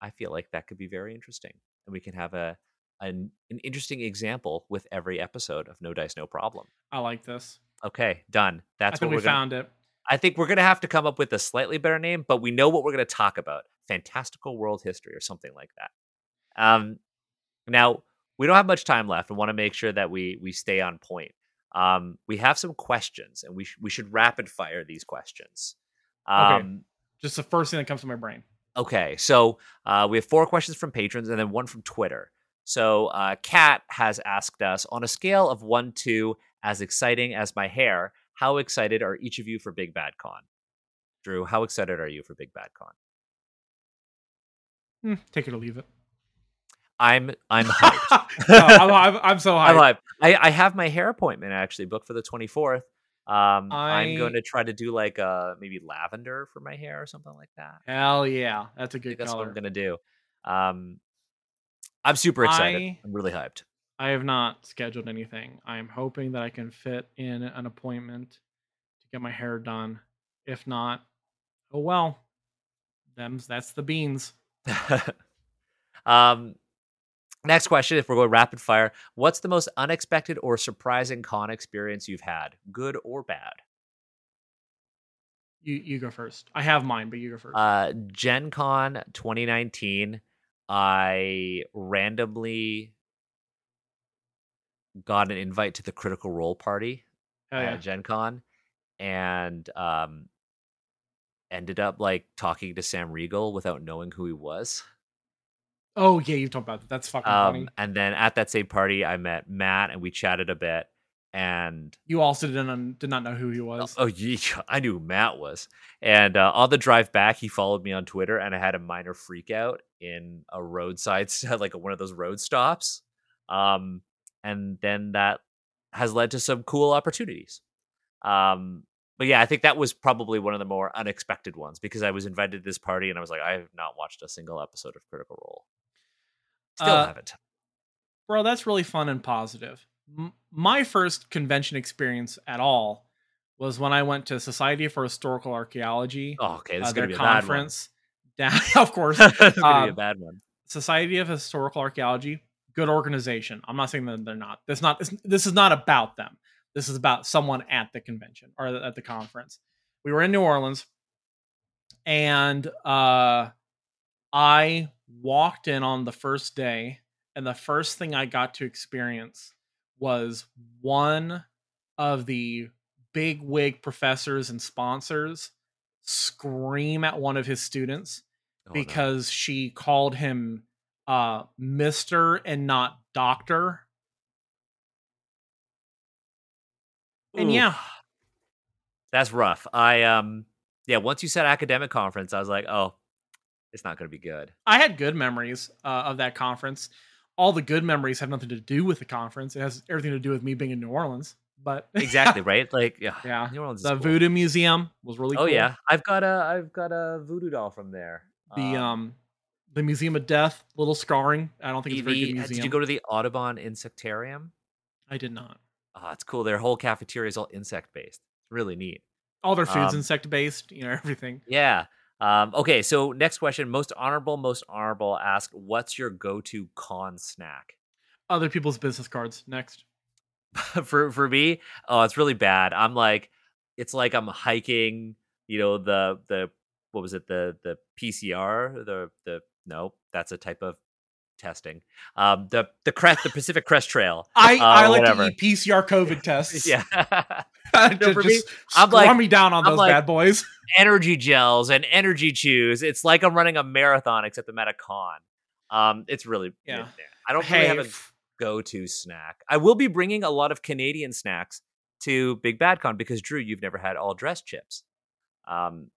I feel like that could be very interesting, and we can have a an, an interesting example with every episode of No Dice No Problem. I like this. Okay, done. That's I think what we we're gonna, found it. I think we're gonna have to come up with a slightly better name, but we know what we're gonna talk about: fantastical world history or something like that. Um, now we don't have much time left. I want to make sure that we we stay on point. Um, we have some questions, and we sh- we should rapid fire these questions. Okay. Um, Just the first thing that comes to my brain. Okay, so uh, we have four questions from patrons and then one from Twitter. So uh, Kat has asked us on a scale of one to as exciting as my hair, how excited are each of you for Big Bad Con? Drew, how excited are you for Big Bad Con? Hmm, take it or leave it. I'm I'm [laughs] hyped. No, I'm, [laughs] I'm, I'm so I'm hyped. hyped. I, I have my hair appointment actually booked for the 24th. Um, I'm going to try to do like uh maybe lavender for my hair or something like that. Hell yeah, that's a good that's what color. I'm gonna do. Um, I'm super excited. I- I'm really hyped. I have not scheduled anything. I am hoping that I can fit in an appointment to get my hair done. If not, oh well. Them's that's the beans. [laughs] um, next question. If we're going rapid fire, what's the most unexpected or surprising con experience you've had, good or bad? You you go first. I have mine, but you go first. Uh, Gen Con 2019. I randomly got an invite to the Critical Role party Hell yeah. at Gen Con and um, ended up like talking to Sam Riegel without knowing who he was. Oh yeah, you talked about that. That's fucking funny. Um, and then at that same party, I met Matt and we chatted a bit. And You also didn't did not know who he was. oh, yeah, [laughs] I knew who Matt was. And uh, on the drive back, he followed me on Twitter, and I had a minor freak out in a roadside, [laughs] like one of those road stops. Um, and then that has led to some cool opportunities. Um, but yeah, I think that was probably one of the more unexpected ones because I was invited to this party and I was like, I have not watched a single episode of Critical Role. Still Uh, haven't. Bro, that's really fun and positive. M- my first convention experience at all was when I went to Society for Historical Archaeology, Oh, okay, this uh, is gonna be a bad one. conference. [laughs] Down, of [laughs] course, this is gonna be a Um, bad one. Society of Historical Archaeology, good organization. I'm not saying that they're not. This not this, this is not about them. This is about someone at the convention or at the conference. We were in New Orleans, and uh, I walked in on the first day, and the first thing I got to experience was one of the big wig professors and sponsors scream at one of his students Oh, no. because she called him uh Mr. and not Doctor. And Ooh, yeah, that's rough. I um yeah, once you said academic conference, I was like, oh, it's not gonna be good. I had good memories uh, of that conference. All the good memories have nothing to do with the conference. It has everything to do with me being in New Orleans. But Exactly, [laughs] right? Like yeah, Yeah, New Orleans is the cool. Voodoo Museum was really cool. Oh cool. yeah, I've got a I've got a voodoo doll from there. The um the Museum of Death, little scarring. I don't think it's a very the- good uh, museum. did you go to the Audubon Insectarium? I did not. Oh, it's cool. Their whole cafeteria is all insect based. It's really neat. All their food's Um, insect based, you know, [laughs] everything. Yeah. Um, okay, so next question. Most honorable, most honorable ask, what's your go-to con snack? Other people's business cards. Next. [laughs] for for me, oh, it's really bad. I'm like, it's like I'm hiking, you know, the the what was it, the the PCR, the the no, that's a type of testing. Um, the the crest, the Pacific Crest Trail. I, I Uh, like whatever. to eat PCR COVID [laughs] tests. Yeah, [laughs] just, for me, just I'm like- me down on I'm those like- bad boys. [laughs] energy gels and energy chews. It's like I'm running a marathon, except I'm at a con. Um, it's really Yeah. I don't really Hey, have a go-to snack. I will be bringing a lot of Canadian snacks to Big Bad Con because Drew, you've never had all dressed chips. Um,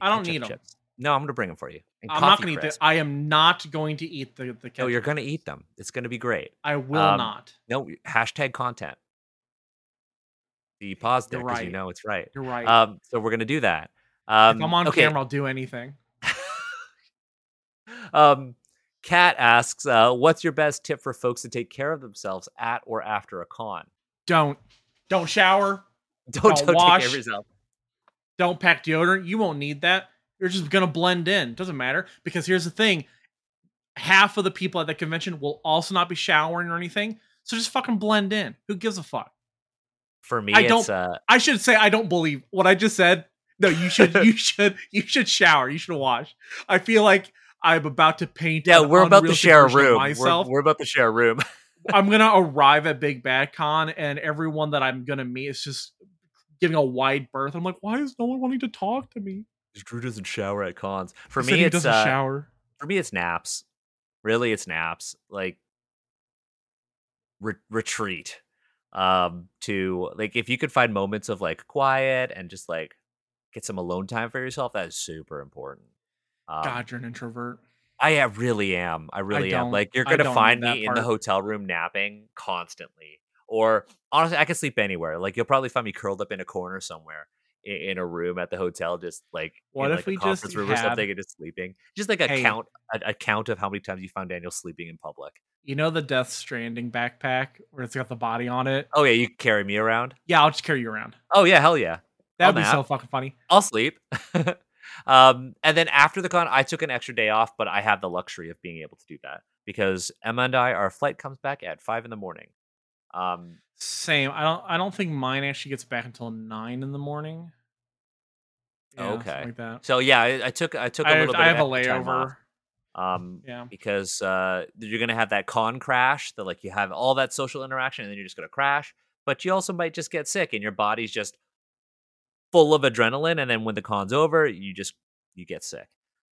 I don't need need 'em. chips. No, I'm gonna bring them for you. And I'm not gonna eat crisp. the. I am not going to eat the the. No, you're gonna eat them. It's gonna be great. I will Um, not. No, hashtag content. The pause there because you know it's right. You're right. Um, so we're gonna do that. Um, if I'm on okay. camera, I'll do anything. [laughs] um, Kat asks, uh, "What's your best tip for folks to take care of themselves at or after a con? Don't. Don't shower. [laughs] Don't, Don't don't take care wash. of yourself. Don't pack deodorant. You won't need that. You're just gonna blend in. Doesn't matter because here's the thing: half of the people at the convention will also not be showering or anything. So just fucking blend in. Who gives a fuck? For me, I it's don't- uh, I should say I don't believe what I just said. No, you should. [laughs] you should. You should shower. You should wash. I feel like I'm about to paint. yeah, we're about to share a room. We're, Myself. we're about to share a room. [laughs] I'm gonna arrive at Big Bad Con, and everyone that I'm gonna meet is just giving a wide berth. I'm like, why is no one wanting to talk to me? Drew doesn't shower at cons. For He me, it's doesn't uh, shower. for me, it's naps. Really, it's naps. Like re- retreat. Um, to like if you could find moments of like quiet and just like get some alone time for yourself, that is super important. Um, God, you're an introvert. I really am. I really am. Like you're gonna find me in the hotel room napping constantly. Or honestly, I can sleep anywhere. Like you'll probably find me curled up in a corner somewhere in, in a room at the hotel, just like What in, if like, a we just conference room or something, and just sleeping. Just like a Hey. count, a, a count of how many times you found Daniel sleeping in public. You know the Death Stranding backpack where it's got the body on it? Oh yeah, you can carry me around. Yeah, I'll just carry you around. Oh yeah, hell yeah. That I'll would be nap. so fucking funny. I'll sleep. [laughs] um, and then after the con, I took an extra day off, but I have the luxury of being able to do that because Emma and I, our flight comes back at five in the morning. Um, Same. I don't. I don't think mine actually gets back until nine in the morning. Yeah, Okay. Like that. so yeah, I, I took I took a I, little bit. I have of a extra time off, layover. Um, Yeah. because uh, you're gonna have that con crash that like you have all that social interaction and then you're just gonna crash, but you also might just get sick and your body's just full of adrenaline, and then when the con's over, you just you get sick.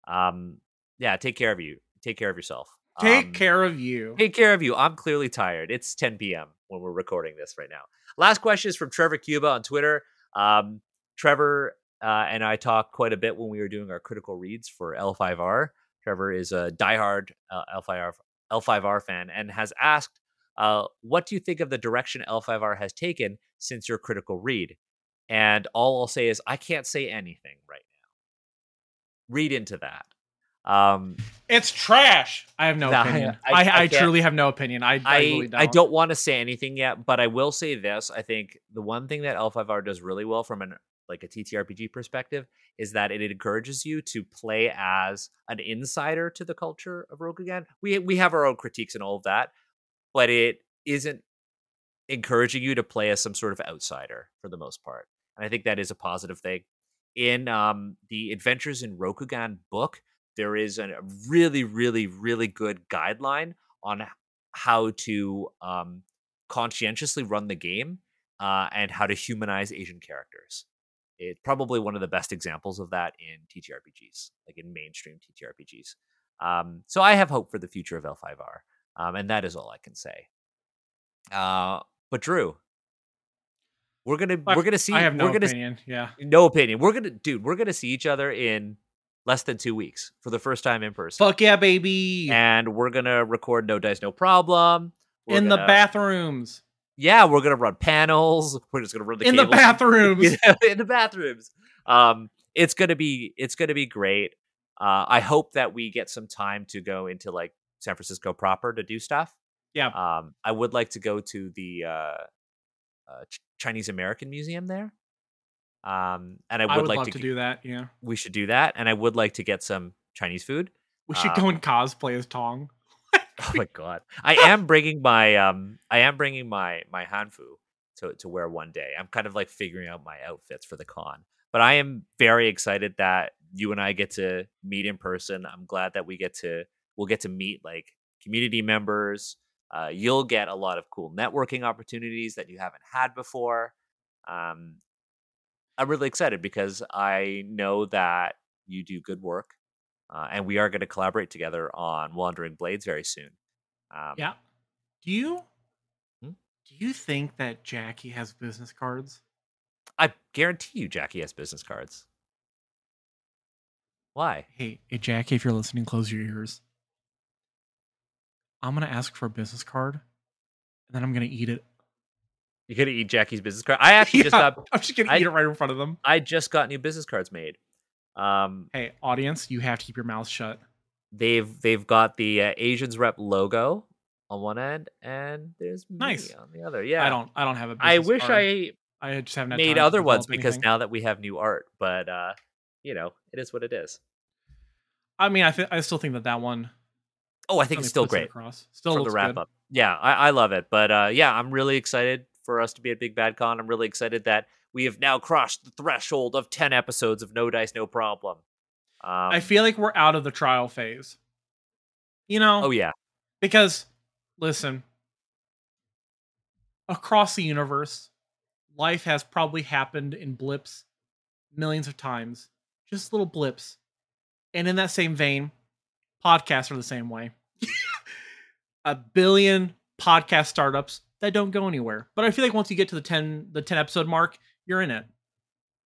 Um, yeah, take care of you. Take care of yourself. Take Um, care of you. Take care of you. I'm clearly tired. It's 10 p.m. when we're recording this right now. Last question is from Trevor Cuba on Twitter. Um, Trevor uh, and I talked quite a bit when we were doing our critical reads for L5R. Trevor is a diehard uh, L5R, L5R fan and has asked, uh, What do you think of the direction L5R has taken since your critical read? And all I'll say is, I can't say anything right now. Read into that. Um, It's trash. I have no Nah, opinion. I- I, I I, truly have no opinion. I, I, really don't. I don't want to say anything yet, but I will say this. I think the one thing that L5R does really well from an like a TTRPG perspective is that it encourages you to play as an insider to the culture of Rokugan. We we have our own critiques and all of that, but it isn't encouraging you to play as some sort of outsider for the most part. And I think that is a positive thing. In um, the Adventures in Rokugan book, there is a really, really, really good guideline on how to um, conscientiously run the game uh, and how to humanize Asian characters. It's probably one of the best examples of that in TTRPGs, like in mainstream TTRPGs. Um, so I have hope for the future of L5R, um, and that is all I can say. Uh, but Drew, we're gonna I- we're gonna see I have no we're gonna opinion. Yeah. no opinion. We're gonna dude, we're gonna see each other in less than two weeks for the first time in person. Fuck yeah, baby. And we're gonna record No Dice No Problem. We're in the gonna- bathrooms. Yeah, we're gonna run panels. [laughs] We're just gonna run the in the bathrooms. [laughs] in the bathrooms. Um, it's gonna be it's gonna be great. Uh, I hope that we get some time to go into like San Francisco proper to do stuff. Yeah. Um, I would like to go to the uh, uh, Ch- Chinese American Museum there. Um, and I would, I would like love to. to do that. Yeah. we should do that, and I would like to get some Chinese food. We should Um, go and cosplay as Tong. [laughs] Oh my god! I am bringing my um, I am bringing my my hanfu to to wear one day. I'm kind of like figuring out my outfits for the con, but I am very excited that you and I get to meet in person. I'm glad that we get to we'll get to meet like community members. Uh, you'll get a lot of cool networking opportunities that you haven't had before. Um, I'm really excited because I know that you do good work, uh, and we are going to collaborate together on Wandering Blades very soon. Um, Yeah. Do you Hmm? do you think that Jackie has business cards? I guarantee you, Jackie has business cards. Why? Hey, hey, Jackie, if you're listening, close your ears. I'm gonna ask for a business card, and then I'm gonna eat it. You could eat Jackie's business card. I actually just got I'm just gonna I- eat it right in front of them. I just got new business cards made. Um, Hey, audience, you have to keep your mouth shut. they've they've got the uh, Asians rep logo on one end, and there's me Nice. on the other. Yeah, I don't. I don't have a. Business I wish card. I I just haven't made other ones because anything. now that we have new art, but uh, you know, it is what it is. I mean, I th- I still think that that one. Oh, I think it's still great Across. Still the wrap good. up. Yeah, I, I love it. But uh, yeah, I'm really excited for us to be at Big Bad Con. I'm really excited that we have now crossed the threshold of 10 episodes of No Dice, No Problem. Um, I feel like we're out of the trial phase. You know, Oh yeah, because listen, across the universe, life has probably happened in blips millions of times, just little blips. And in that same vein, podcasts are the same way. [laughs] a billion podcast startups that don't go anywhere. But I feel like once you get to the 10 the 10 episode mark, you're in it.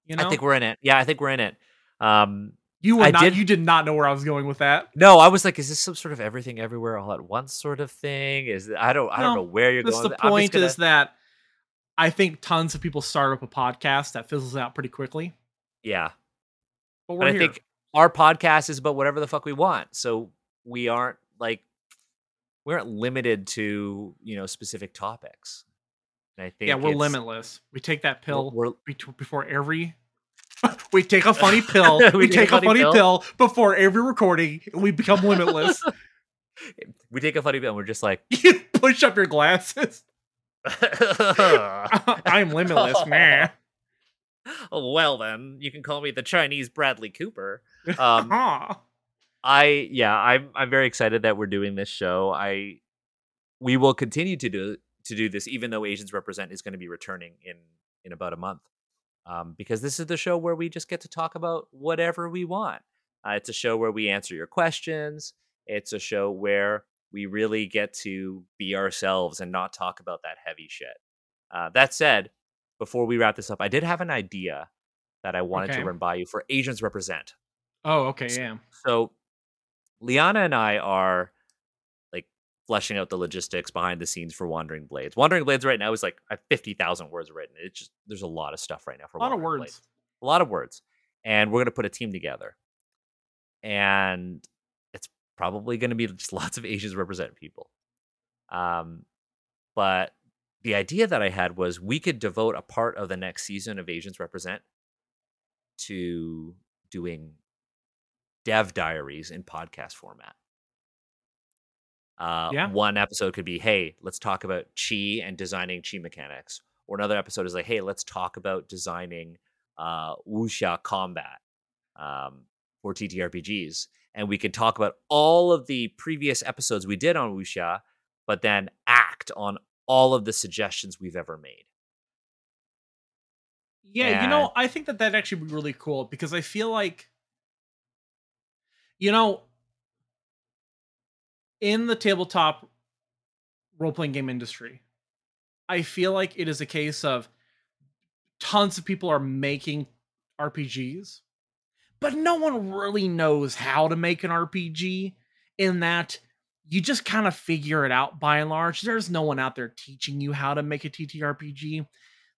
You know? I think we're in it. Yeah, I think we're in it. Um, you were I not did- you did not know where I was going with that. no, I was like, is this some sort of everything everywhere all at once sort of thing? Is I don't I don't know where you're going. the point gonna- is that I think tons of people start up a podcast that fizzles out pretty quickly. yeah, But we're but I here. think our podcast is about whatever the fuck we want. So we aren't like we aren't limited to you know specific topics. And I think yeah, we're limitless. We take that pill We're, bet- before every. [laughs] we take a funny pill. [laughs] we, We take, a funny pill. before every recording. and We become limitless. [laughs] we take a funny pill. and we're just like you push up your glasses. I'm limitless, man. oh, well then you can call me the Chinese Bradley Cooper. Um. I yeah, I'm I'm very excited that we're doing this show. I we will continue to do to do this, even though Asians Represent is going to be returning in in about a month, um, because this is the show where we just get to talk about whatever we want. Uh, it's a show where we answer your questions. It's a show where we really get to be ourselves and not talk about that heavy shit. Uh, that said, before we wrap this up, I did have an idea that I wanted Okay. to run by you for Asians Represent. oh, okay, yeah. So Liana and I are like fleshing out the logistics behind the scenes for Wandering Blades. Wandering Blades right now is like I have fifty thousand words written. It's just there's a lot of stuff right now for A lot of words. Blades. A lot of words, and we're gonna put a team together, and it's probably gonna be just [laughs] lots of Asians represent people. Um, but the idea that I had was we could devote a part of the next season of Asians Represent to doing dev diaries in podcast format. Uh, Yeah. One episode could be, hey, let's talk about chi and designing chi mechanics. Or another episode is like, hey, let's talk about designing uh, wuxia combat um, for TTRPGs. And we can talk about all of the previous episodes we did on wuxia, but then act on all of the suggestions we've ever made. Yeah, you know, I think that that'd actually be really cool because I feel like, you know, in the tabletop role playing game industry, I feel like it is a case of tons of people are making RPGs, but no one really knows how to make an RPG in that you just kind of figure it out by and large. There's no one out there teaching you how to make a TTRPG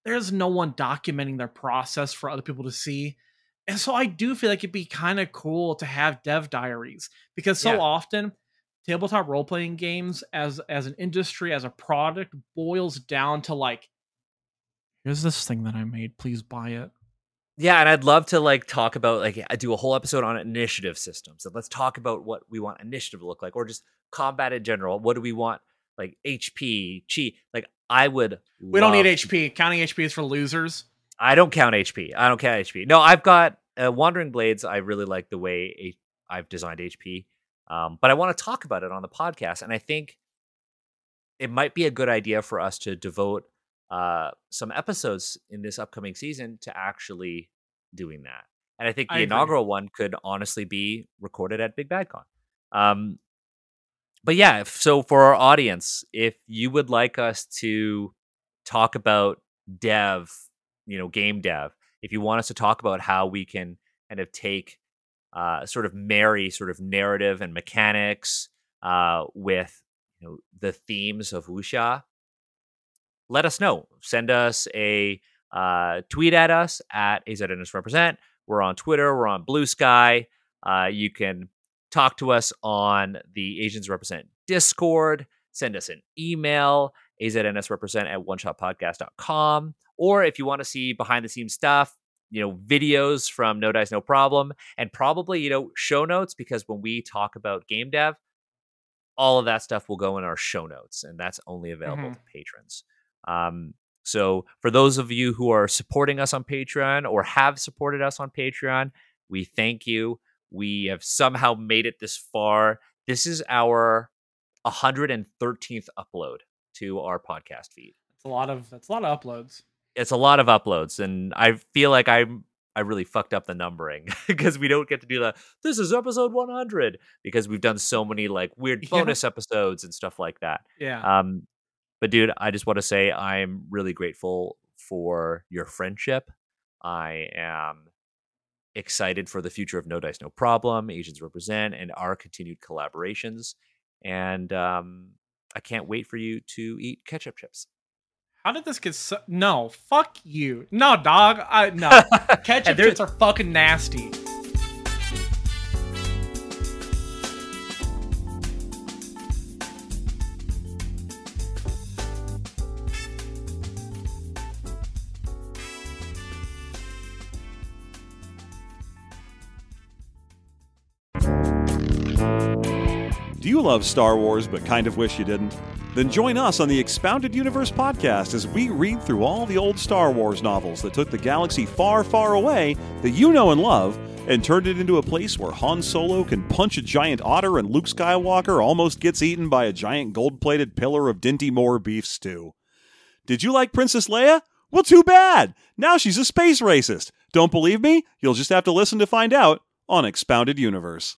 there's no one documenting their process for other people to see. And so I do feel like it'd be kind of cool to have dev diaries because so Yeah. often tabletop role playing games as as an industry as a product boils down to like here's this thing that I made, please buy it. Yeah, and I'd love to like talk about like I do a whole episode on initiative systems. And let's talk about what we want initiative to look like, or just combat in general. What do we want? Like HP, chi. Like I would. We don't need HP. Counting HP is for losers. I don't count HP. I don't count HP. No, I've got uh, Wandering Blades. I really like the way H- I've designed HP, um, but I want to talk about it on the podcast, and I think it might be a good idea for us to devote uh, some episodes in this upcoming season to actually doing that. And I think the I inaugural one could honestly be recorded at Big Bad Con. Um, but yeah, if, so for our audience, if you would like us to talk about dev, you know, game dev, if you want us to talk about how we can kind of take uh, sort of marry sort of narrative and mechanics uh, with you know the themes of wuxia let us know. Send us a uh, tweet at us at azns represent. We're on twitter we're on blue sky. Uh, you can talk to us on the asians represent discord. Send us an email aznsrepresent at oneshotpodcast.com or if you want to see behind the scenes stuff you know videos from no dice no problem and probably you know show notes because when we talk about game dev all of that stuff will go in our show notes and that's only available Mhm. to patrons um, so for those of you who are supporting us on patreon or have supported us on patreon we thank you we have somehow made it this far this is our 113th upload to our podcast feed It's a lot of that's a lot of uploads. It's a lot of uploads and i feel like i'm i really fucked up the numbering [laughs] because we don't get to do the this is episode 100 because we've done so many like weird [laughs] Yeah. bonus episodes and stuff like that Yeah. um but dude i just want to say i'm really grateful for your friendship i am excited for the future of no dice no problem asians represent and our continued collaborations and um i can't wait for you to eat ketchup chips How did this get so No, fuck you. No, dog. I no. [laughs] Ketchup And there- chips are fucking nasty. Do you love Star Wars but kind of wish you didn't? Then join us on the Expounded Universe podcast as we read through all the old Star Wars novels that took the galaxy far, far away that you know and love and turned it into a place where Han Solo can punch a giant otter and Luke Skywalker almost gets eaten by a giant gold plated pillar of Dinty Moore beef stew. Did you like Princess Leia? Well, too bad! Now she's a space racist. Don't believe me? You'll just have to listen to find out on Expounded Universe.